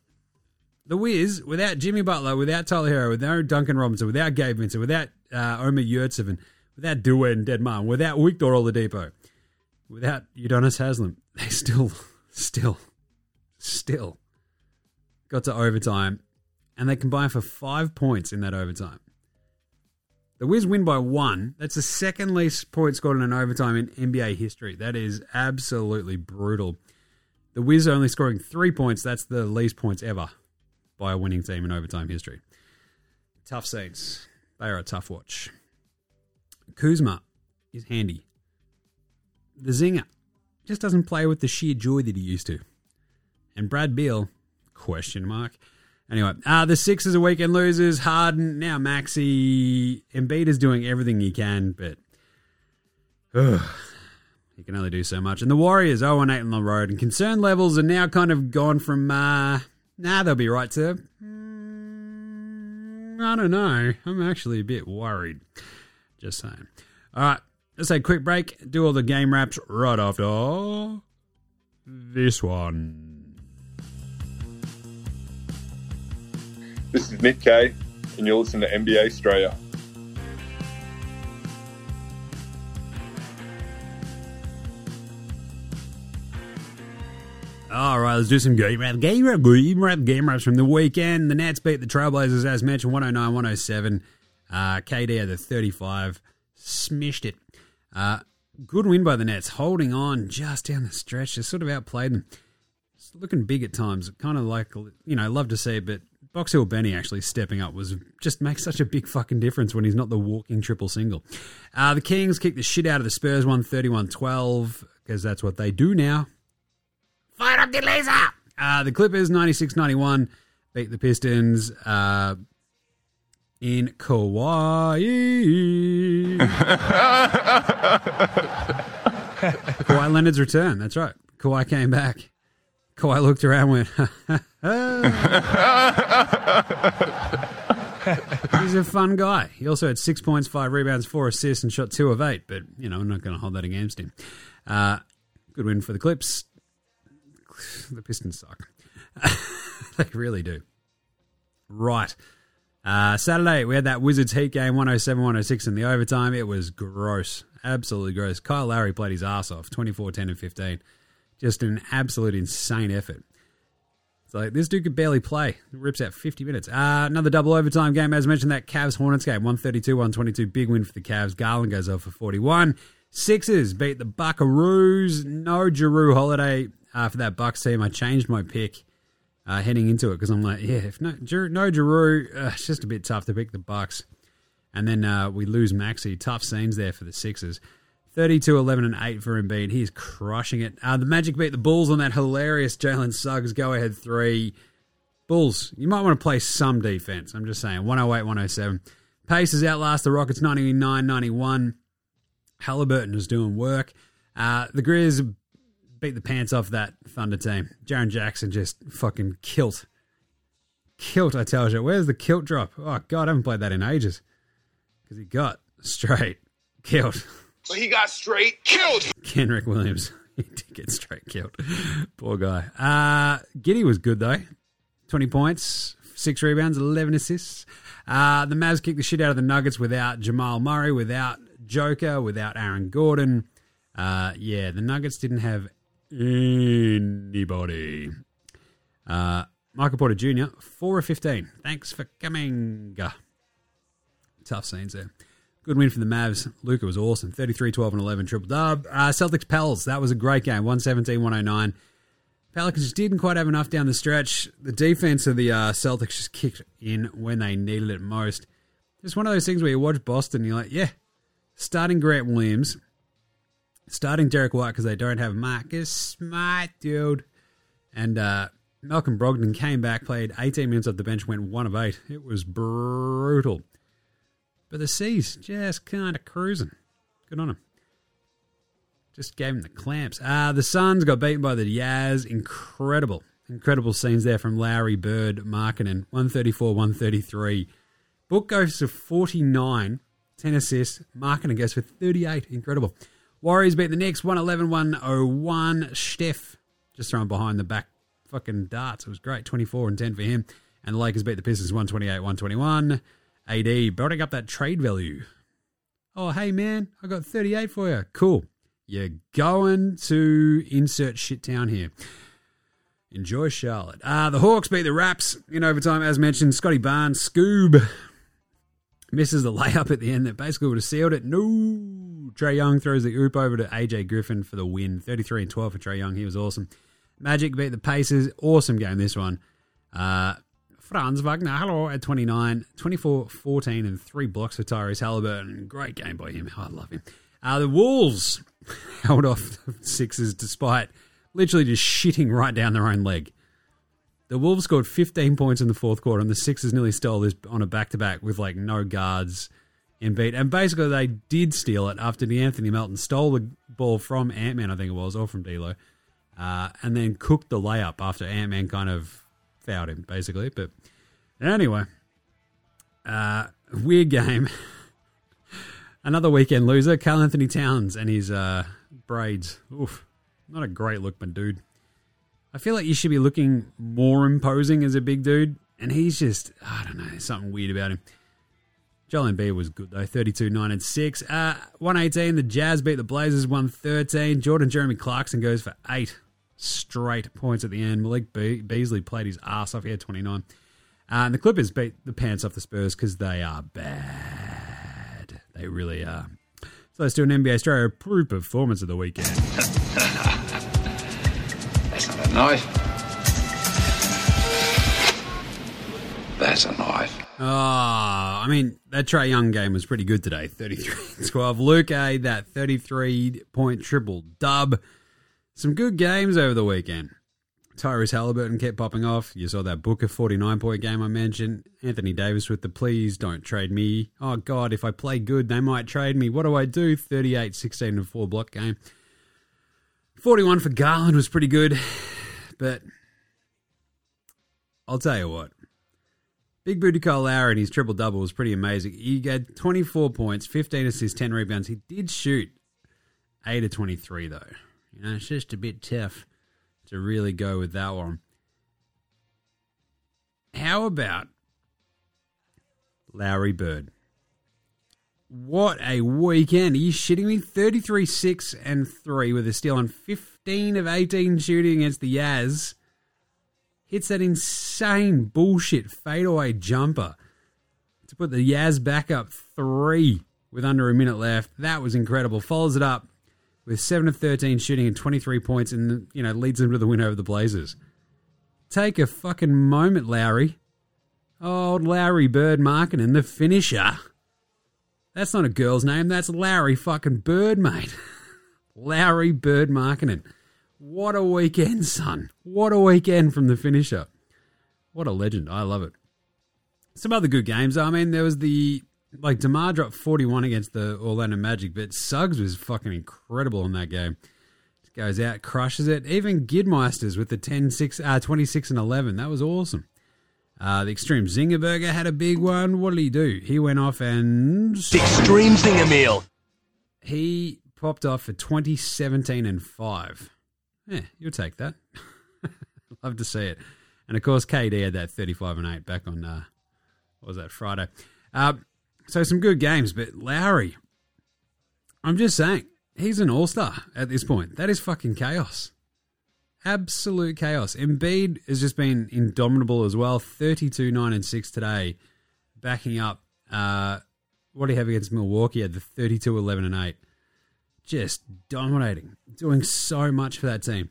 the Wiz, without Jimmy Butler, without Tyler Herro, without Duncan Robinson, without Gabe Vincent, without uh, Omer Yurtseven, without Dewayne Dedmon, without Victor Oladipo, without Udonis Haslam, they still, still, still got to overtime, and they combined for five points in that overtime. The Wiz win by one. That's the second least points scored in an overtime in NBA history. That is absolutely brutal. The Wiz only scoring three points. That's the least points ever by a winning team in overtime history. Tough scenes. They are a tough watch. Kuzma is handy. The Zinger just doesn't play with the sheer joy that he used to. And Brad Beal, question mark. Anyway, uh, the Sixers are weekend losers. Harden, now Maxi. Embiid is doing everything he can, but ugh, he can only do so much. And the Warriors 0 8 on the road. And concern levels are now kind of gone from, uh, nah, they'll be right to, mm, I don't know. I'm actually a bit worried. Just saying. All right, let's take a quick break. Do all the game wraps right after this one. This is Nick Kay, and you're listening to NBA Australia. All right, let's do some game wrap, game wrap, game wrap, game wraps from the weekend. The Nets beat the Trailblazers, as mentioned, 109 107. Uh, KD had the 35, smashed it. Uh, good win by the Nets, holding on just down the stretch. They sort of outplayed them. It's looking big at times, kind of like, you know, love to see it, but Box Hill Benny actually stepping up was just makes such a big fucking difference when he's not the walking triple single. Uh, the Kings kicked the shit out of the Spurs, 131 12, because that's what they do now. Fire up the laser! Uh, the Clippers 96 91 beat the Pistons uh, in Kauai. Kawhi Leonard's return. That's right. Kawhi came back. Kawhi looked around and went, He's a fun guy. He also had six points, five rebounds, four assists, and shot two of eight. But, you know, I'm not going to hold that against him. Uh, good win for the Clips. The Pistons suck. they really do. Right. Uh, Saturday, we had that Wizards Heat game, 107 106 in the overtime. It was gross. Absolutely gross. Kyle Lowry played his ass off 24 10 and 15. Just an absolute insane effort. It's like this dude could barely play. Rips out 50 minutes. Uh, another double overtime game, as mentioned, that Cavs Hornets game, 132 122. Big win for the Cavs. Garland goes off for 41. Sixers beat the Buckaroos. No Jrue Holiday uh, for that Bucks team. I changed my pick uh, heading into it because I'm like, yeah, if no, no Jrue, uh, it's just a bit tough to pick the Bucks. And then uh, we lose Maxi. Tough scenes there for the Sixers. 32, 11, and 8 for Embiid. He's crushing it. Uh, the Magic beat the Bulls on that hilarious Jalen Suggs go ahead three. Bulls, you might want to play some defense. I'm just saying. 108, 107. Pacers outlast the Rockets 99 91. Halliburton is doing work. Uh, the Grizz beat the pants off that Thunder team. Jaren Jackson just fucking kilt. Kilt, I tell you. Where's the kilt drop? Oh, God, I haven't played that in ages. Because he got straight kilt. So he got straight killed. Kenrich Williams. He did get straight killed. Poor guy. Uh, Giddy was good, though. 20 points, 6 rebounds, 11 assists. Uh, the Mavs kicked the shit out of the Nuggets without Jamal Murray, without Joker, without Aaron Gordon. Uh, yeah, the Nuggets didn't have anybody. Uh, Michael Porter Jr., 4 of 15. Thanks for coming. Tough scenes there. Good win for the Mavs. Luka was awesome. 33, 12, and 11 triple dub. Uh, Celtics Pels. That was a great game. 117, 109. Pelicans didn't quite have enough down the stretch. The defense of the uh, Celtics just kicked in when they needed it most. It's one of those things where you watch Boston and you're like, yeah, starting Grant Williams, starting Derek White because they don't have Marcus Smart, dude. And uh, Malcolm Brogdon came back, played 18 minutes off the bench, went one of eight. It was brutal. But the C's just kind of cruising. Good on them. Just gave him the clamps. Uh, the Suns got beaten by the Yaz. Incredible. Incredible scenes there from Lowry, Bird, Markkanen. 134, 133. Book goes to 49, 10 assists. Markkanen goes for 38. Incredible. Warriors beat the Knicks 111, 101. Steph just throwing behind the back fucking darts. It was great. 24 and 10 for him. And the Lakers beat the Pistons 128, 121. AD building up that trade value. Oh, hey man, I got 38 for you. Cool. You're going to insert shit down here. Enjoy Charlotte. Uh, the Hawks beat the Raps in overtime, as mentioned. Scotty Barnes, Scoob, misses the layup at the end that basically would have sealed it. No. Trae Young throws the oop over to AJ Griffin for the win. 33 and 12 for Trae Young. He was awesome. Magic beat the Pacers. Awesome game, this one. Uh, Franz Wagner, hello, at 29, 24 14, and three blocks for Tyrese Halliburton. Great game by him. I love him. Uh, the Wolves held off the Sixers despite literally just shitting right down their own leg. The Wolves scored 15 points in the fourth quarter, and the Sixers nearly stole this on a back to back with like no guards beat. And basically, they did steal it after Anthony Melton stole the ball from Ant Man, I think it was, or from D'Lo, uh, and then cooked the layup after Ant Man kind of fouled him, basically. But anyway, uh, weird game. Another weekend loser, Karl-Anthony Towns and his uh, braids. Oof, not a great look, my dude. I feel like you should be looking more imposing as a big dude, and he's just, I don't know, something weird about him. Joel Embiid was good though, 32, 9, and 6. Uh, 118, the Jazz beat the Blazers 113. Jordan Jeremy Clarkson goes for 8 straight points at the end. Malik Be- Beasley played his ass off. He had 29. Uh, and the Clippers beat the pants off the Spurs because they are bad. They really are. So let's do an NBA Australia approved performance of the weekend. That's not a knife. Ah, I mean, that Trae Young game was pretty good today. 33 12. Luka, that 33 point triple dub. Some good games over the weekend. Tyrese Halliburton kept popping off. You saw that Booker 49 point game I mentioned. Anthony Davis with the please don't trade me. Oh, God, if I play good, they might trade me. What do I do? 38 16 and 4 block game. 41 for Garland was pretty good, but I'll tell you what. Big Booty Kyle Lowry and his triple double was pretty amazing. He had 24 points, 15 assists, 10 rebounds. He did shoot 8 of 23, though. You know, it's just a bit tough to really go with that one. How about Lauri Bird? What a weekend. Are you shitting me? 33 6 and 3 with a steal on 15 of 18 shooting against the Yaz hits that insane bullshit fadeaway jumper to put the Yaz back up three with under a minute left. That was incredible. Follows it up with 7 of 13 shooting and 23 points and, you know, leads them to the win over the Blazers. Take a fucking moment, Lauri. Old Lauri Bird Markkanen, the finisher. That's not a girl's name. That's Larry fucking Bird, mate. Lauri Bird Markkanen. What a weekend, son. What a weekend from the finisher. What a legend. I love it. Some other good games. I mean, there was the. Like, DeMar dropped 41 against the Orlando Magic, but Suggs was fucking incredible in that game. Just goes out, crushes it. Even Gidmeisters with the 10, 6, uh, 26 and 11. That was awesome. Uh, the Extreme Zingerberger had a big one. What did he do? He went off and. Extreme Zinger Meal. He popped off for 2017 and 5. Yeah, you'll take that. Love to see it. And of course, KD had that 35 and 8 back on, uh, what was that, Friday. Uh, so some good games, but Lauri, I'm just saying, he's an all star at this point. That is fucking chaos. Absolute chaos. Embiid has just been indomitable as well. 32, 9, and 6 today, backing up. Uh, what do you have against Milwaukee? Had the 32, 11, and 8 just dominating, doing so much for that team.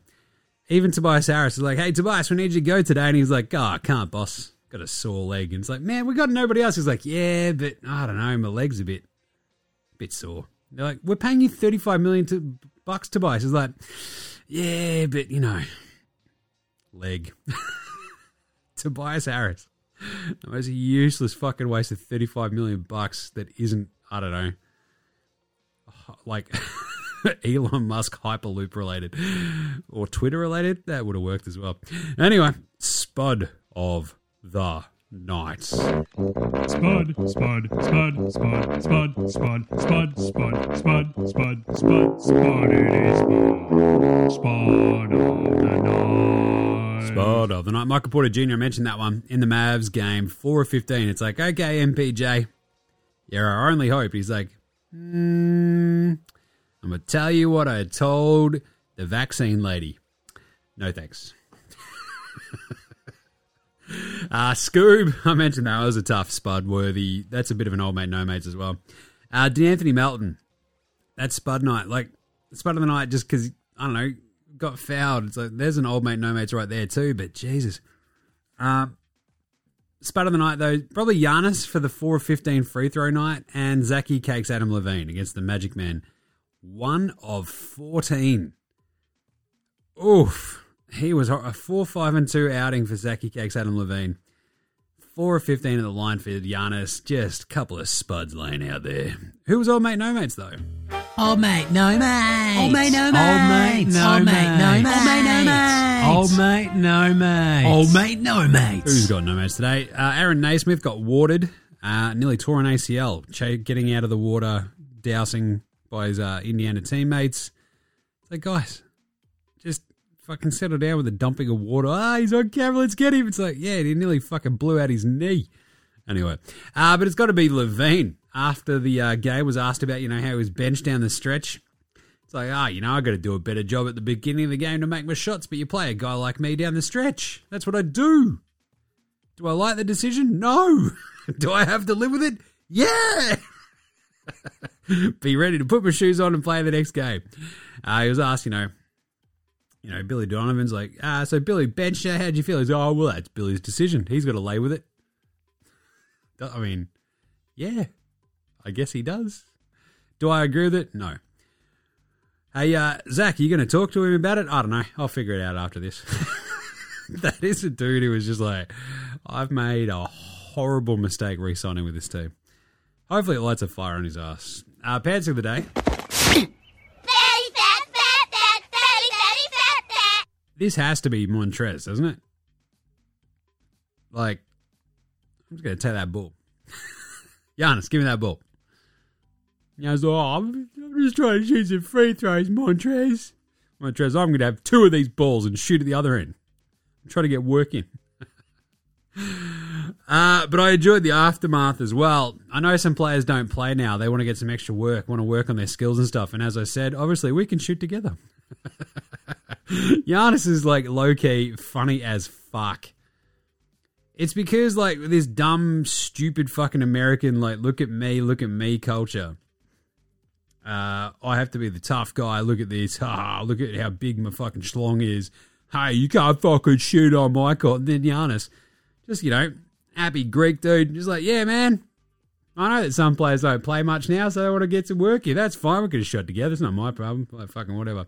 Even Tobias Harris is like, hey, Tobias, we need you to go today. And he's like, oh, I can't, boss. Got a sore leg. And it's like, man, we got nobody else. He's like, yeah, but I don't know. My leg's a bit, bit sore. They're like, we're paying you 35 million to, bucks, Tobias. He's like, yeah, but you know, leg. Tobias Harris. The most useless fucking waste of 35 million bucks that isn't, I don't know, like Elon Musk Hyperloop related or Twitter related. That would have worked as well. Anyway, Spud of the Night. Spud, spud, spud, spud, spud, spud, spud, spud, spud, spud, spud, spud, spud, it is spud, spud of the night. Spud of the Night. Michael Porter Jr. mentioned that one in the Mavs game, 4 of 15. It's like, okay, MPJ, you're our only hope. He's like, hmm, I'm going to tell you what I told the vaccine lady. No thanks. Uh, Scoob, I mentioned that was a tough spud worthy. That's a bit of an old mate, no mates as well. Uh, De'Anthony Melton, that's spud night. Like spud of the night, just because I don't know, got fouled. It's like there's an old mate, no mates right there too. But Jesus, uh, spud of the night though, probably Giannis for the four of fifteen free throw night, and Zachy cakes Adam Levine against the Magic Man, one of fourteen. Oof. He was a 4 5 and 2 outing for Zachy Cakes Adam Levine. 4 of 15 at the line for Giannis. Just a couple of spuds laying out there. Who was old mate, no mates, though? Old mate, no mate. Old mate, no mate. Old mate, no mate. mate, Old mate, no mate. Old mate, no mate. Old mate, no mate. Who's got no mates today? Uh, Aaron Nesmith got warded. Uh, nearly tore an ACL. Ch- getting out of the water, dousing by his uh, Indiana teammates. It's like, guys, just fucking settle down with the dumping of water. Ah, he's on camera. Let's get him. It's like, yeah, he nearly fucking blew out his knee. Anyway, uh, but it's got to be LaVine. After the uh, was asked about, you know, how he was benched down the stretch. It's like, ah, you know, I got to do a better job at the beginning of the game to make my shots, but you play a guy like me down the stretch. That's what I do. Do I like the decision? No. do I have to live with it? Yeah. Be ready to put my shoes on and play the next game. Uh, he was asked, you know, you know, Billy Donovan's like, ah, so Billy benched. How'd you feel? He's, oh, well, that's Billy's decision. He's got to lay with it. I mean, yeah, I guess he does. Do I agree with it? No. Hey, uh, Zach, are you going to talk to him about it? I don't know. I'll figure it out after this. that is a dude who was just like, I've made a horrible mistake re signing with this team. Hopefully, it lights a fire on his ass. Uh, pants of the day. This has to be Montrez, doesn't it? Like, I'm just going to take that ball. Giannis, give me that ball. Giannis, oh, I'm, I'm just trying to shoot some free throws, Montrez. Montrez, I'm going to have two of these balls and shoot at the other end. I'm trying to get work in. Uh, but I enjoyed the aftermath as well. I know some players don't play now. They want to get some extra work, want to work on their skills and stuff. And as I said, obviously we can shoot together. Giannis is like low key funny as fuck. It's because like this dumb, stupid fucking American like look at me, look at me culture. Uh, I have to be the tough guy. Look at this. Ah, look at how big my fucking schlong is. Hey, you can't fucking shoot on my court. And then Giannis, just you know, happy Greek dude, just like yeah, man. I know that some players don't play much now, so they want to get some work here. That's fine. We could have shot together. It's not my problem. Like fucking whatever.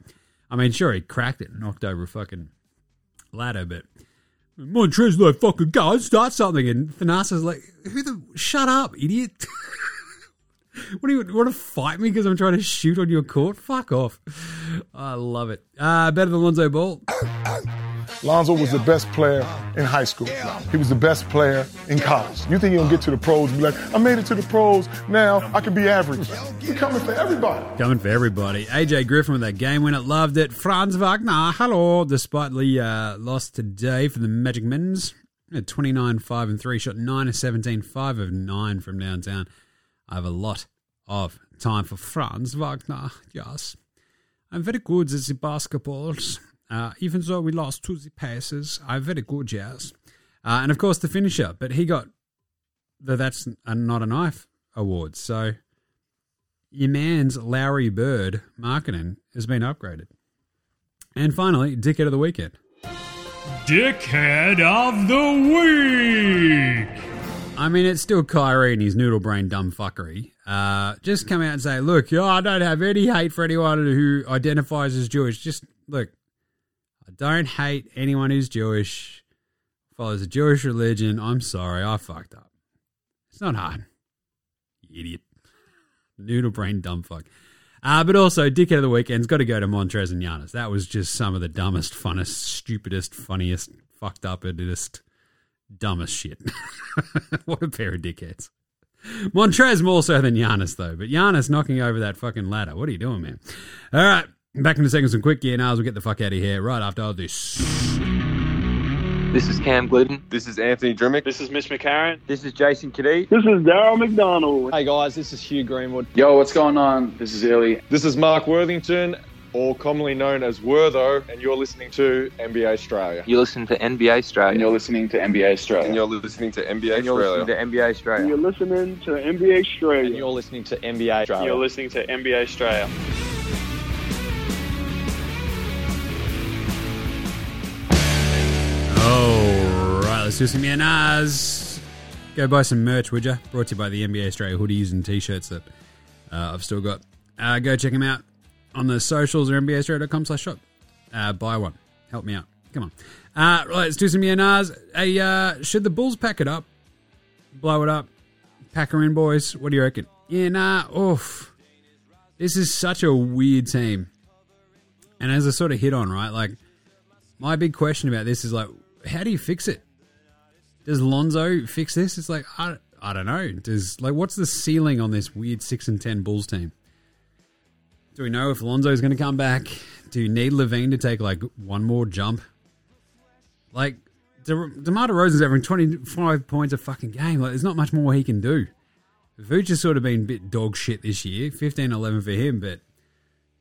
I mean, sure, he cracked it, and knocked over a fucking ladder, but Montrez like fucking go start something, and Thanasis like, who the shut up, idiot. What do you want to fight me because I'm trying to shoot on your court? Fuck off. I love it. Uh, better than Lonzo Ball. Lonzo was the best player in high school. He was the best player in college. You think he'll get to the pros and be like, I made it to the pros, now I can be average. We're coming for everybody. Coming for everybody. AJ Griffin with that game winner. Loved it. Franz Wagner, hello. Despite the uh, loss today for the Magic Men's. 29 5 and 3, shot 9 of 17, 5 of 9 from downtown. I have a lot of time for Franz Wagner. Yes. I'm very good at the basketballs. Uh, even though we lost to the Pacers, I'm very good, yes. Uh, and of course, the finisher. But he got the That's a Not a Knife award. So your man's Lauri Bird Markkanen has been upgraded. And finally, Dickhead of the Weekend. Dickhead of the Week! I mean, it's still Kyrie and his noodle brain dumb fuckery. Uh, just come out and say, look, I don't have any hate for anyone who identifies as Jewish. Just look, I don't hate anyone who's Jewish, follows a Jewish religion. I'm sorry, I fucked up. It's not hard. You idiot. Noodle brain dumb fuck. Uh, but also, Dickhead of the Weekend's got to go to Montrez and Giannis. That was just some of the dumbest, funnest, stupidest, funniest, fucked up, editest, dumbest shit. what a pair of dickheads. Montrez more so than Giannis, though. But Giannis knocking over that fucking ladder. What are you doing, man? All right. Back in a second, some quick gear now as we get the fuck out of here right after all this. This is Cam Gliddon. This is Anthony Drmic. This is Mitch McCarron. This is Jason Cadee. This is Daryl McDonald. Hey guys, this is Hugh Greenwood. Yo, what's going on? This is Illy. This is Mark Worthington. Or commonly known as Wertho, and you're listening to NBA Australia. You're listening to NBA Australia. And you're listening to NBA Australia. And you're listening to NBA And you're Australia. listening to NBA Australia. You're listening to NBA Australia. And you're listening to NBA Australia. You're listening to NBA Australia. All right, let's do some NRs. Go buy some merch, would you? Brought to you by the NBA Australia hoodies and t-shirts that uh, I've still got. Uh, go check them out on the socials or NBAaustralia.com slash shop. Uh, buy one. Help me out. Come on. Uh, right, let's do some NRs. Hey, uh, should the Bulls pack it up? Blow it up? Pack her in, boys. What do you reckon? Yeah, nah. Oof. This is such a weird team. And as I sort of hit on, right, like, my big question about this is like, how do you fix it? Does Lonzo fix this? It's like I, I don't know. Does like what's the ceiling on this weird six and ten Bulls team? Do we know if Lonzo's going to come back? Do you need LaVine to take like one more jump? Like De- DeMar DeRozan's averaging twenty five points a fucking game. Like there's not much more he can do. Vooch has sort of been a bit dog shit this year. 15-11 for him, but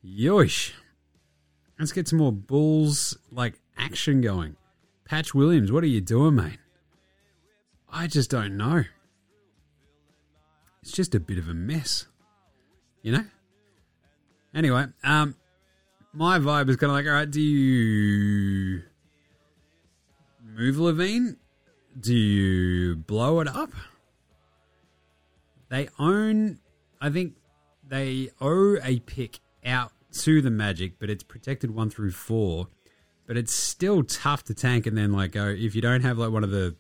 yoish. Let's get some more Bulls like action going. Patch Williams, what are you doing, mate? I just don't know. It's just a bit of a mess, you know. Anyway, um, my vibe is kind of like, all right, do you move LaVine? Do you blow it up? They own, I think, they owe a pick out to the Magic, but it's protected one through four. But it's still tough to tank and then like go if you don't have like one of the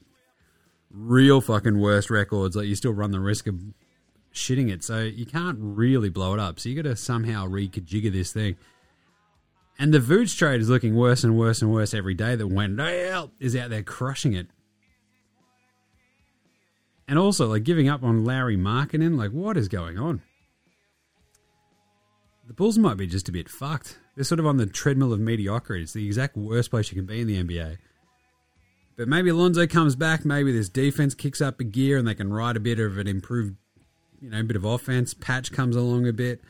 real fucking worst records, like you still run the risk of shitting it. So you can't really blow it up. So you got to somehow rekajigger this thing. And the Vooch trade is looking worse and worse and worse every day. That Wendell is out there crushing it. And also, like giving up on Lauri Markkanen, like what is going on? The Bulls might be just a bit fucked. They're sort of on the treadmill of mediocrity. It's the exact worst place you can be in the NBA. But maybe Alonzo comes back. Maybe this defense kicks up a gear and they can ride a bit of an improved, you know, a bit of offense. Patch comes along a bit.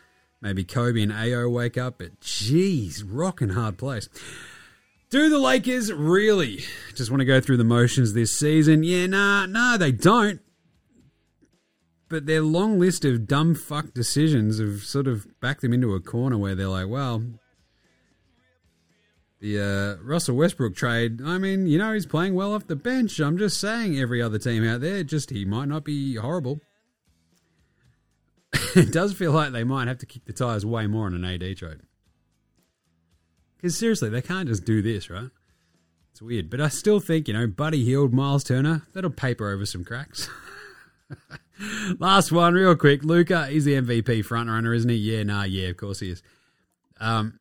Maybe Coby and Ayo wake up. But geez, rocking hard place. Do the Lakers really just want to go through the motions this season? Yeah, nah, nah, they don't. But their long list of dumb fuck decisions have sort of backed them into a corner where they're like, well, the uh, Russell Westbrook trade, I mean, you know, he's playing well off the bench. I'm just saying, every other team out there, just he might not be horrible. it does feel like they might have to kick the tires way more on an AD trade. Because seriously, they can't just do this, right? It's weird. But I still think, you know, Buddy Hield, Miles Turner, that'll paper over some cracks. Last one, real quick. Luka, he's the MVP front runner, isn't he? Yeah, nah, yeah, of course he is. Um,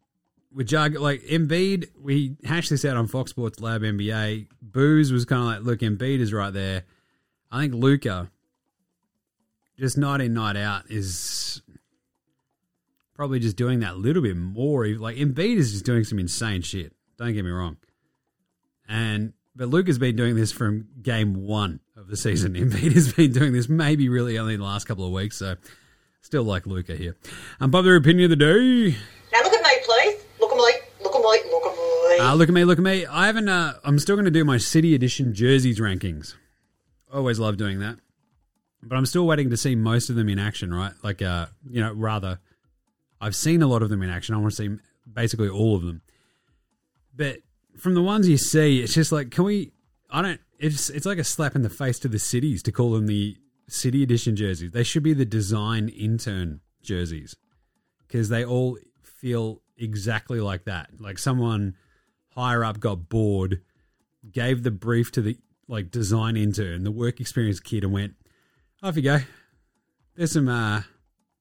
with Jug, like Embiid, we hashed this out on Fox Sports Lab NBA. Booze was kind of like, look, Embiid is right there. I think Luka, just night in, night out, is probably just doing that little bit more. Like Embiid is just doing some insane shit. Don't get me wrong. And but Luka's been doing this from game one of the season. Embiid has been doing this maybe really only in the last couple of weeks. So still like Luka here. Unpopular opinion of the day. Now look at me, please. Look at me. Look at me. Look at me. Uh, look at me, look at me. I haven't. Uh, I'm still going to do my City Edition jerseys rankings. Always love doing that, but I'm still waiting to see most of them in action. Right, like uh, you know, rather, I've seen a lot of them in action. I want to see basically all of them. But from the ones you see, it's just like, can we? I don't. It's it's like a slap in the face to the cities to call them the City Edition jerseys. They should be the design intern jerseys because they all feel exactly like that. Like someone higher up got bored, gave the brief to the like design intern, the work experience kid, and went, off you go. There's some uh,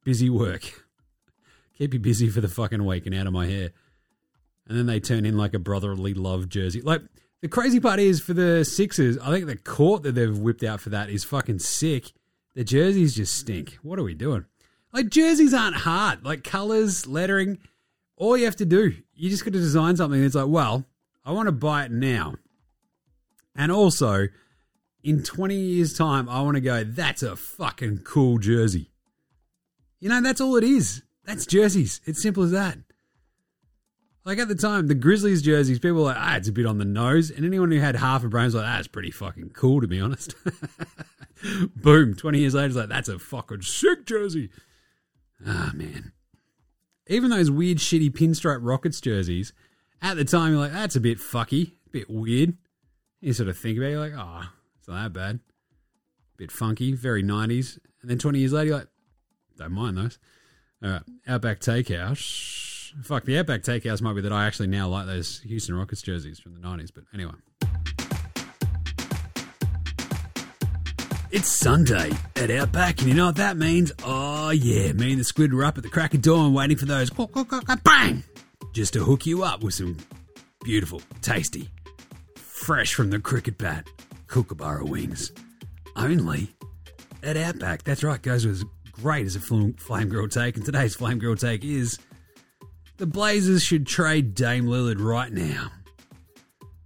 busy work. Keep you busy for the fucking week and out of my hair. And then they turn in like a brotherly love jersey. Like the crazy part is for the Sixers, I think the court that they've whipped out for that is fucking sick. The jerseys just stink. What are we doing? Like jerseys aren't hard. Like colors, lettering, all you have to do, you just got to design something that's like, well, I want to buy it now. And also, in 20 years' time, I want to go, that's a fucking cool jersey. You know, that's all it is. That's jerseys. It's simple as that. Like at the time, the Grizzlies jerseys, people were like, ah, it's a bit on the nose. And anyone who had half a brain was like, that's pretty fucking cool, to be honest. Boom. 20 years later, it's like, that's a fucking sick jersey. Ah, man. Even those weird, shitty pinstripe Rockets jerseys, at the time, you're like, that's a bit fucky, a bit weird. You sort of think about it, you're like, oh, it's not that bad. Bit funky, very 90s. And then 20 years later, like, don't mind those. All right, Outback Takehouse. Fuck, the Outback Takehouse might be that I actually now like those Houston Rockets jerseys from the 90s, but anyway. It's Sunday at Outback, and you know what that means? Oh, yeah, me and the squid were up at the crack of dawn waiting for those bang just to hook you up with some beautiful, tasty, fresh from the cricket bat kookaburra wings. Only at Outback. That's right, goes as great as a flame, grilled take, and today's flame grilled take is the Blazers should trade Dame Lillard right now.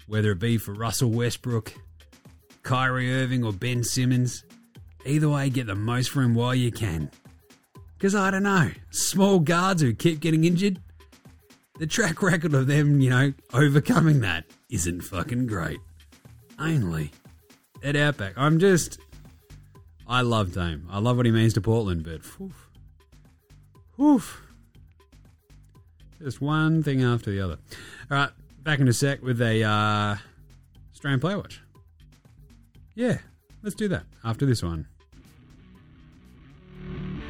Whether it be for Russell Westbrook, Kyrie Irving, or Ben Simmons, either way, get the most for him while you can. Because I don't know, small guards who keep getting injured, the track record of them, you know, overcoming that isn't fucking great. Only at Outback. I'm just. I love Dame. I love what he means to Portland, but. Oof, oof. Just one thing after the other. All right, back in a sec with a uh, Australian Player Watch. Yeah, let's do that after this one.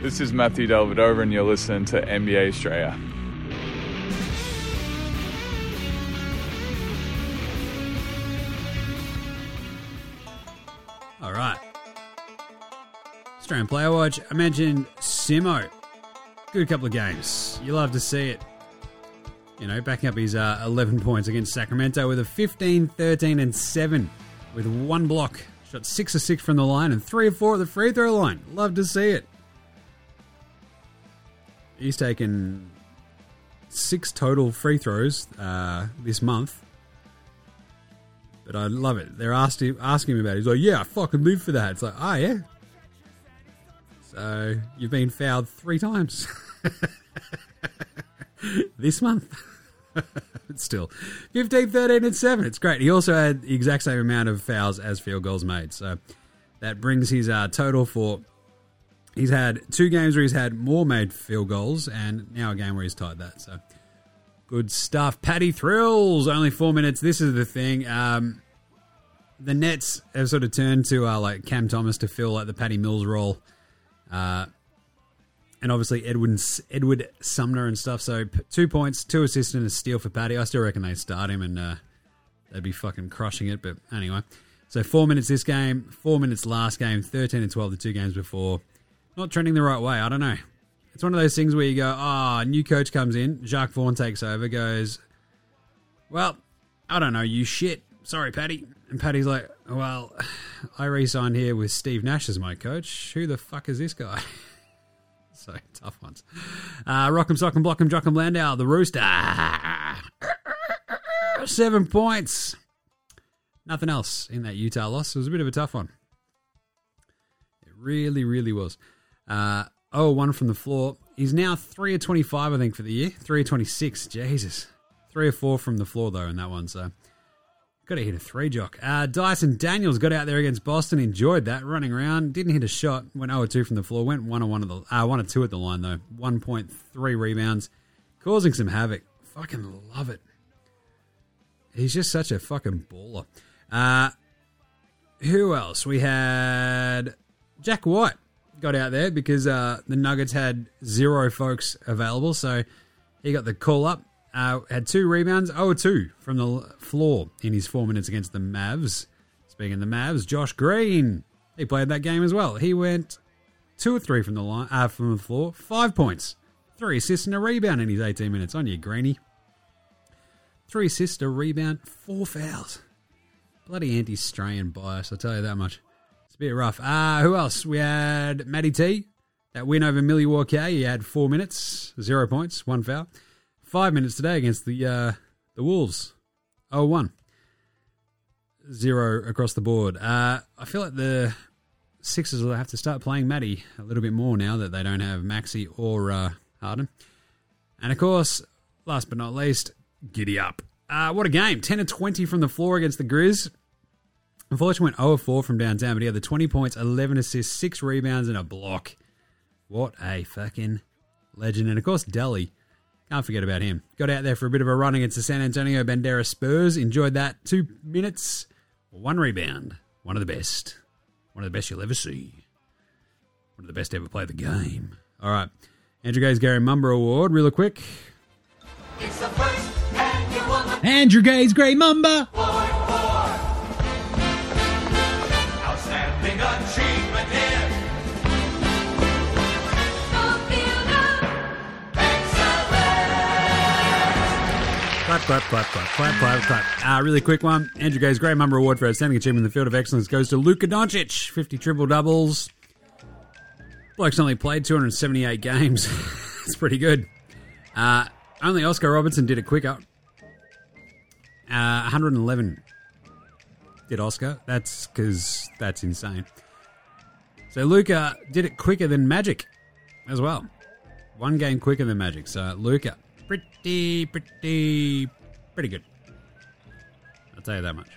This is Matthew Dellavedova, and you're listening to NBA Australia. All right. Australian Player Watch. I mentioned Simo. Good couple of games. You love to see it. You know, backing up his uh, 11 points against Sacramento with a 15, 13, and 7 with one block. Shot 6 of 6 from the line and 3 of 4 at the free throw line. Love to see it. He's taken six total free throws uh, this month. But I love it. They're asking asking him about it. He's like, yeah, I fucking live for that. It's like, oh, yeah. So you've been fouled three times this month. but still, 15, 13, and 7. It's great. He also had the exact same amount of fouls as field goals made. So that brings his uh, total for. He's had two games where he's had more made field goals, and now a game where he's tied that. So good stuff. Patty Thrills, only four minutes. This is the thing. Um, the Nets have sort of turned to uh, like Cam Thomas to fill like the Patty Mills role. Uh, and obviously Edwin Edward Sumner and stuff. So p- two points, two assists, and a steal for Patty. I still reckon they start him and uh, they'd be fucking crushing it. But anyway, so four minutes this game, four minutes last game, thirteen and twelve the two games before. Not trending the right way. I don't know. It's one of those things where you go, ah, oh, new coach comes in, Jacques Vaughn takes over, goes, well, I don't know, you shit. Sorry, Patty. And Patty's like, well, I re-signed here with Steve Nash as my coach. Who the fuck is this guy? so tough ones. Uh, Rock'em, Sock'em, Block'em, Jock'em, Landale, the Rooster. Seven points. Nothing else in that Utah loss. It was a bit of a tough one. It really, really was. Uh, oh, one from the floor. He's now 3 of 25, I think, for the year. 3 of 26. Jesus. 3 or 4 from the floor, though, in that one. So, got to hit a three jock. Uh, Dyson Daniels got out there against Boston. Enjoyed that. Running around. Didn't hit a shot. Went 0 2 from the floor. Went 1 1 of the, uh, 1 2 at the line, though. 1.3 rebounds. Causing some havoc. Fucking love it. He's just such a fucking baller. Uh, who else? We had Jack White got out there because uh, the Nuggets had zero folks available, so he got the call up. Uh, had two rebounds, 0 2 from the floor in his four minutes against the Mavs. Speaking of the Mavs, Josh Green, he played that game as well. He went two or three from the line, uh, from the floor, five points, three assists and a rebound in his 18 minutes. On you, Greeny. Three assists, a rebound, four fouls. Bloody anti-Australian bias, I'll tell you that much. A bit rough. Uh, who else? We had Matty T. That win over Milwaukee. He had four minutes, zero points, one foul. Five minutes today against the uh, the Wolves. 0-1. Zero across the board. Uh, I feel like the Sixers will have to start playing Matty a little bit more now that they don't have Maxey or uh, Harden. And of course, last but not least, Giddy up. Uh, what a game. 10 of 20 from the floor against the Grizz. Unfortunately, went 0 of 4 from downtown, but he had the 20 points, 11 assists, 6 rebounds, and a block. What a fucking legend. And of course, Delly. Can't forget about him. Got out there for a bit of a run against the San Antonio Bandera Spurs. Enjoyed that. Two minutes, one rebound. One of the best. One of the best you'll ever see. One of the best to ever play the game. All right. Andrew Gaze Grey Mamba Award, real quick. It's the first Andrew Gaze Grey Mamba. Outstanding Clap, clap, clap, clap, clap, clap, clap. Uh, really quick one. Andrew Gaze Grey Mamba Award for Outstanding Achievement in the Field of Excellence goes to Luka Doncic. 50 triple doubles. Bloke's only played 278 games. That's pretty good. Uh, only Oscar Robertson did it quicker. Uh, 111 did Oscar. That's because that's insane. So Luka did it quicker than Magic as well. One game quicker than Magic. So Luka, pretty, pretty, pretty good. I'll tell you that much.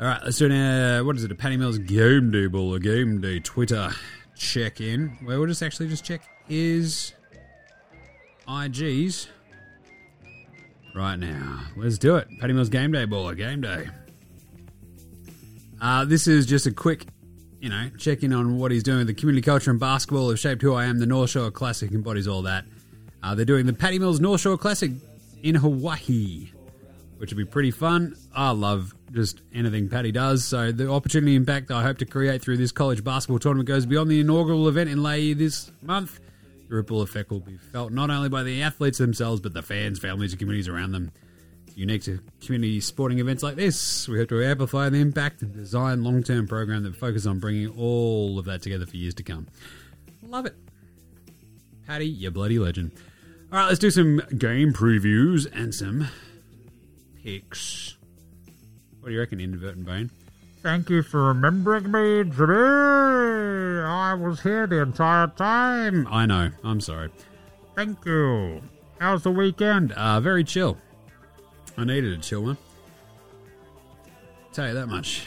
All right, let's do an, uh, what is it, a Patty Mills game day ball, a game day Twitter check in, where we'll just actually just check his IGs right now. Let's do it. Patty Mills game day baller, game day. Uh, this is just a quick, you know, check in on what he's doing. The community culture and basketball have shaped who I am. The North Shore Classic embodies all that. Uh, they're doing the Patty Mills North Shore Classic in Hawaii, which will be pretty fun. I love just anything Patty does. So the opportunity impact I hope to create through this college basketball tournament goes beyond the inaugural event in Laie this month. The ripple effect will be felt not only by the athletes themselves, but the fans, families, and communities around them. Unique to community sporting events like this. We hope to amplify the impact and design long-term program that focuses on bringing all of that together for years to come. Love it. Patty, you bloody legend. All right, let's do some game previews and some picks. What do you reckon, Inadvertent Bone? Thank you for remembering me today. I was here the entire time. I know. I'm sorry. Thank you. How's the weekend? Uh, very chill. I needed a chill one. Tell you that much.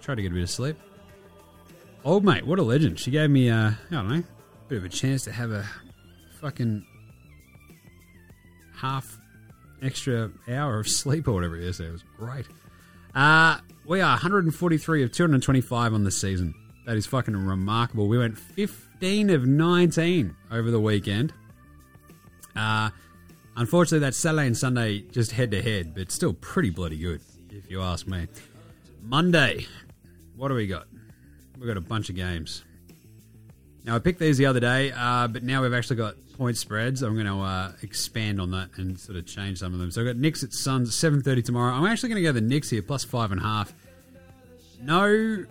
Tried to get a bit of sleep. Old mate, what a legend. She gave me, uh, I don't know, a bit of a chance to have a fucking half extra hour of sleep or whatever it is. It was great. Uh, we are 143 of 225 on the season. That is fucking remarkable. We went 15 of 19 over the weekend. Uh, unfortunately, that Saturday and Sunday just head to head, but still pretty bloody good, if you ask me. Monday, what do we got? We've got a bunch of games. Now, I picked these the other day, uh, but now we've actually got point spreads. I'm going to uh, expand on that and sort of change some of them. So I've got Knicks at Suns at 7.30 tomorrow. I'm actually going to go the Knicks here, plus five and a half. No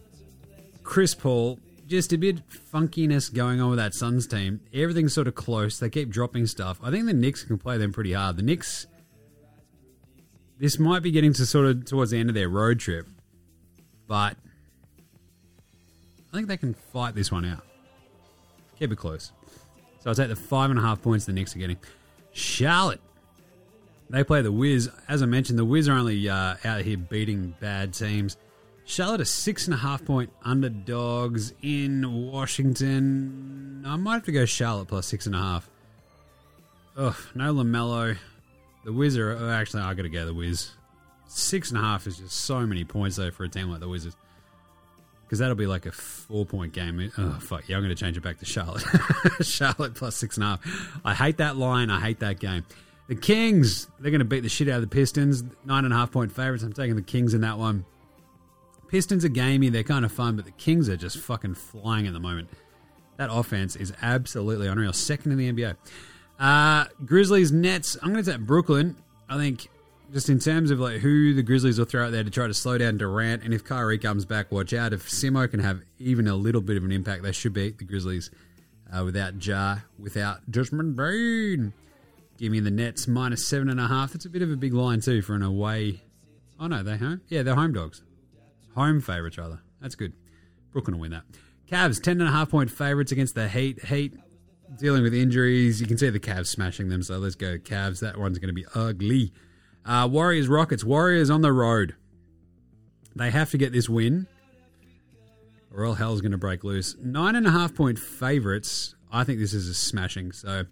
Chris Paul, just a bit funkiness going on with that Suns team. Everything's sort of close. They keep dropping stuff. I think the Knicks can play them pretty hard. The Knicks, this might be getting to sort of towards the end of their road trip, but I think they can fight this one out. Keep it close. So I'll take the five and a half points the Knicks are getting. Charlotte. They play the Wiz. As I mentioned, the Wiz are only uh, out here beating bad teams. Charlotte are six and a half point underdogs in Washington. I might have to go Charlotte plus six and a half. Ugh, no Lamelo. The Wiz are oh, actually. I got to go the Wiz. Six and a half is just so many points though for a team like the Wizards. Because that'll be like a four point game. Oh fuck yeah! I'm going to change it back to Charlotte. Charlotte plus six and a half. I hate that line. I hate that game. The Kings. They're going to beat the shit out of the Pistons. Nine and a half point favorites. I'm taking the Kings in that one. Pistons are gamey. They're kind of fun, but the Kings are just fucking flying at the moment. That offense is absolutely unreal. Second in the NBA. Uh, Grizzlies, Nets. I'm going to take Brooklyn. I think just in terms of like who the Grizzlies will throw out there to try to slow down Durant, and if Kyrie comes back, watch out. If Simo can have even a little bit of an impact, they should beat the Grizzlies uh, without Ja, without Desmond Bane. Give me the Nets minus seven and a half. That's a bit of a big line too for an away. Oh no, they home. Yeah, they're home dogs. Home favourites, rather. That's good. Brooklyn will win that. Cavs, 10.5 point favourites against the Heat. Heat dealing with injuries. You can see the Cavs smashing them, so let's go Cavs. That one's going to be ugly. Uh, Warriors Rockets. Warriors on the road. They have to get this win, or all hell's going to break loose. Nine and a half point favorites. I think this is a smashing. So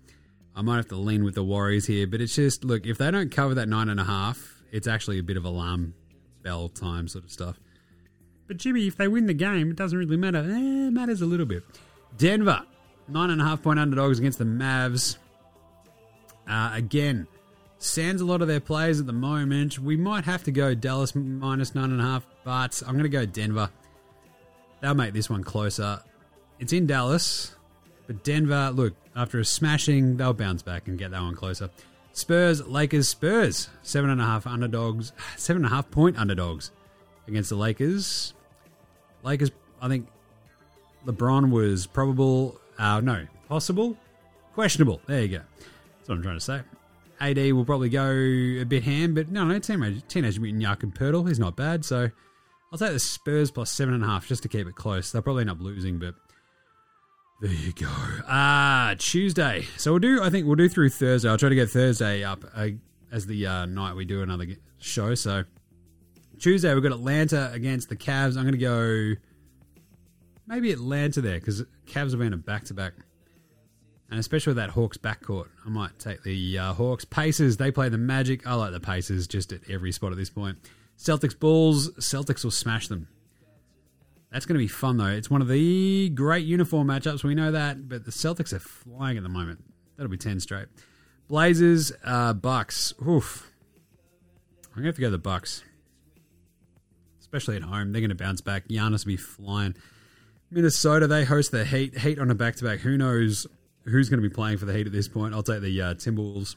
I might have to lean with the Warriors here. But it's just look if they don't cover that nine and a half, it's actually a bit of alarm bell time sort of stuff. But Jimmy, if they win the game, it doesn't really matter. Eh, it matters a little bit. Denver, nine and a half point underdogs against the Mavs. Uh, again, sands a lot of their players at the moment. We might have to go Dallas minus nine and a half, but I'm going to go Denver. They'll make this one closer. It's in Dallas, but Denver, look, after a smashing, they'll bounce back and get that one closer. Spurs, Lakers, Spurs, seven and a half underdogs, seven and a half point underdogs against the Lakers. Lakers, I think LeBron was probable, uh, no, possible, questionable. There you go. That's what I'm trying to say. AD will probably go a bit ham, but no, no, Teenage, teenage Mutant Yakin Pirtle, he's not bad. So I'll take the Spurs plus seven and a half just to keep it close. They'll probably end up losing, but there you go. Ah, Tuesday. So we'll do. I think we'll do through Thursday. I'll try to get Thursday up uh, as the uh, night we do another show. So Tuesday we've got Atlanta against the Cavs. I'm going to go maybe Atlanta there because Cavs have been a back to back, and especially with that Hawks backcourt, I might take the uh, Hawks. Pacers they play the Magic. I like the Pacers just at every spot at this point. Celtics Bulls. Celtics will smash them. That's going to be fun, though. It's one of the great uniform matchups. We know that, but the Celtics are flying at the moment. That'll be 10 straight. Blazers, uh, Bucks. Oof. I'm going to have to go to the Bucks. Especially at home. They're going to bounce back. Giannis will be flying. Minnesota, they host the Heat. Heat on a back to back. Who knows who's going to be playing for the Heat at this point? I'll take the uh, Timberwolves.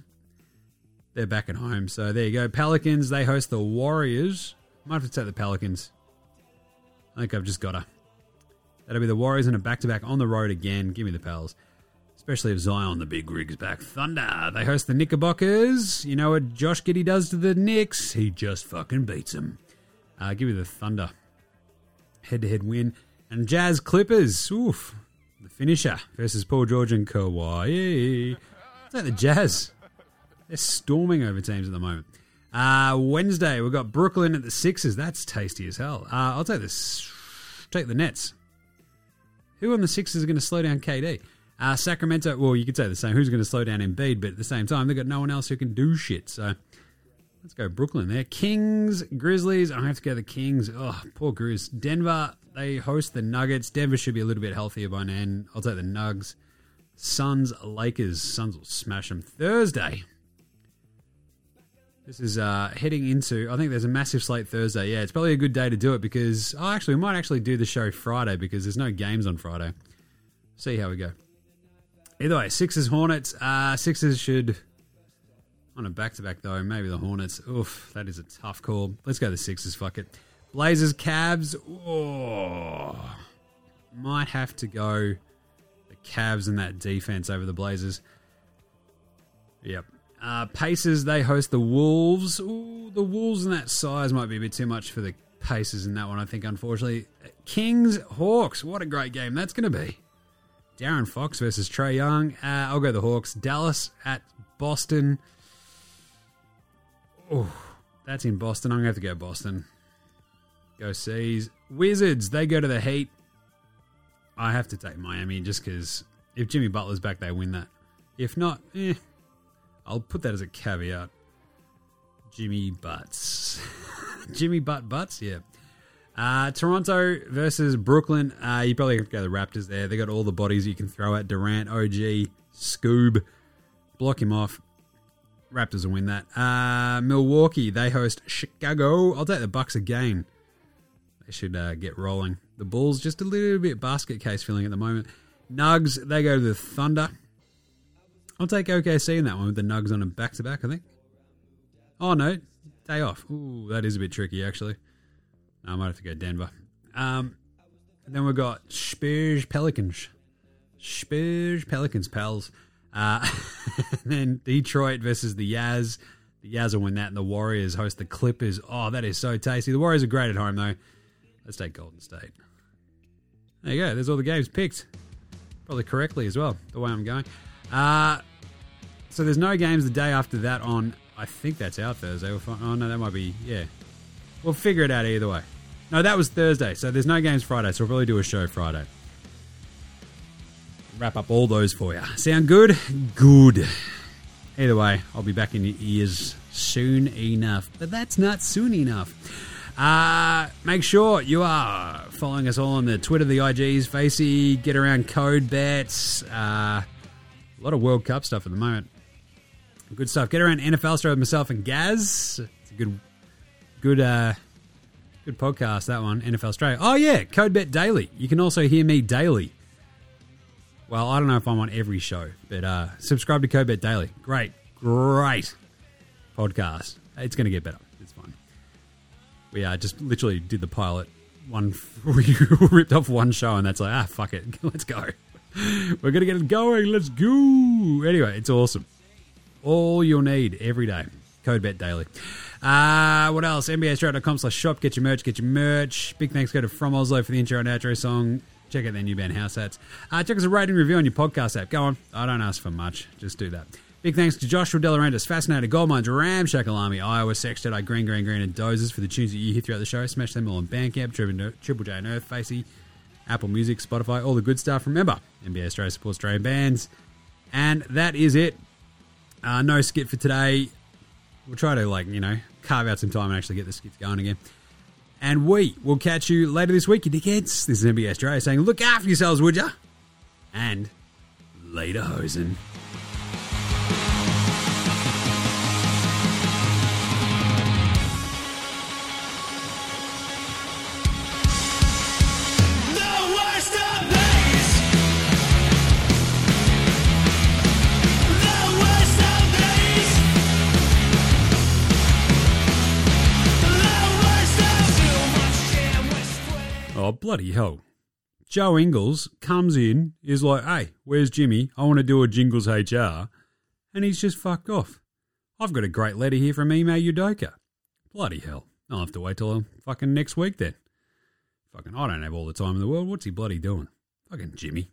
They're back at home. So there you go. Pelicans, they host the Warriors. Might have to take the Pelicans. I think I've just got to. That'll be the Warriors in a back to back on the road again. Give me the Pels. Especially if Zion, the big rig's back. Thunder, they host the Knickerbockers. You know what Josh Giddey does to the Knicks? He just fucking beats them. Uh, give me the Thunder. Head to head win. And Jazz Clippers. Oof. Finisher versus Paul George and Kawhi. Is that the Jazz? They're storming over teams at the moment. Uh, Wednesday, we've got Brooklyn at the Sixers. That's tasty as hell. Uh, I'll take this. Take the Nets. Who on the Sixers are going to slow down KD? Uh, Sacramento, well, you could say the same. Who's going to slow down Embiid? But at the same time, they've got no one else who can do shit. So let's go Brooklyn there. Kings, Grizzlies. I have to go the Kings. Oh, poor Grizz. Denver, they host the Nuggets. Denver should be a little bit healthier by now. I'll take the Nugs. Suns, Lakers. Suns will smash them. Thursday. This is uh, heading into. I think there's a massive slate Thursday. Yeah, it's probably a good day to do it because. Oh, actually, we might actually do the show Friday because there's no games on Friday. See how we go. Either way, Sixers Hornets. Uh, Sixers should on a back to back though. Maybe the Hornets. Oof, that is a tough call. Let's go the Sixers. Fuck it. Blazers Cavs. Oh, might have to go the Cavs and that defense over the Blazers. Yep. Uh, Pacers, they host the Wolves. Ooh, the Wolves and that size might be a bit too much for the Pacers in that one, I think, unfortunately. Kings, Hawks. What a great game that's going to be. De'Aaron Fox versus Trae Young. Uh, I'll go the Hawks. Dallas at Boston. Oh, that's in Boston. I'm going to have to go Boston. Go Seas. Wizards, they go to the Heat. I have to take Miami just because if Jimmy Butler's back, they win that. If not, eh, I'll put that as a caveat. Jimmy Butts. Jimmy Butt Butts, yeah. Uh, Toronto versus Brooklyn. Uh, you probably have to go the Raptors there. They got all the bodies you can throw at Durant, OG, Scoob. Block him off. Raptors will win that. Uh, Milwaukee, they host Chicago. I'll take the Bucks again. Should uh, get rolling. The Bulls just a little bit basket case feeling at the moment. Nugs, they go to the Thunder. I'll take OKC in that one with the Nugs on a back to back, I think. Oh, no. Day off. Ooh, that is a bit tricky, actually. I might have to go Denver. Um, then we've got Spurs Pelicans. Spurs Pelicans, pals. Uh, then Detroit versus the Yaz. The Yaz will win that, and the Warriors host the Clippers. Oh, that is so tasty. The Warriors are great at home, though. Let's take Golden State. There you go. There's all the games picked. Probably correctly as well, the way I'm going. Uh, so there's no games the day after that on, I think that's out Thursday. We'll find, oh no, that might be yeah. We'll figure it out either way. No, that was Thursday, so there's no games Friday, so we'll probably do a show Friday. Wrap up all those for you. Sound good? Good. Either way, I'll be back in your ears soon enough. But that's not soon enough. Uh, make sure you are following us all on the Twitter, the IGs, Facey, get around code bets. Uh, a lot of World Cup stuff at the moment. Good stuff. Get around NFL Show with myself and Gaz. It's a good, good, uh, good podcast. That one, NFL Australia. Oh yeah, Code Bet Daily. You can also hear me daily. Well, I don't know if I'm on every show, but uh, subscribe to Code Bet Daily. Great, great podcast. It's going to get better. We uh, just literally did the pilot. One, we ripped off one show, and that's like, ah, fuck it, let's go. We're to get it going. Let's go. Anyway, it's awesome. All you'll need every day. Code Bet Daily. Uh, what else? NBAStraight.com slash shop. Get your merch. Get your merch. Big thanks go to From Oslo for the intro and outro song. Check out their new band House Hats. Uh, check us a rating review on your podcast app. Go on. I don't ask for much. Just do that. Big thanks to Joshua Delarandis, Fascinator, Goldmines, Ramshackle Army, Iowa, Sex Jedi, Green, Green, Green, and Dozers for the tunes that you hear throughout the show. Smash them all on Bandcamp, Triple, Triple J Unearthed, Facey, Apple Music, Spotify, all the good stuff. Remember, NBA Australia supports Australian bands. And that is it. Uh, no skit for today. We'll try to, like, you know, carve out some time and actually get the skits going again. And we will catch you later this week, you dickheads. This is NBA Australia saying, look after yourselves, would ya? And later, hosen. Bloody hell. Joe Ingles comes in, is like, hey, where's Jimmy? I want to do a Jingles HR. And he's just fucked off. I've got a great letter here from Ime Udoka. Bloody hell. I'll have to wait till fucking next week then. Fucking, I don't have all the time in the world. What's he bloody doing? Fucking Jimmy.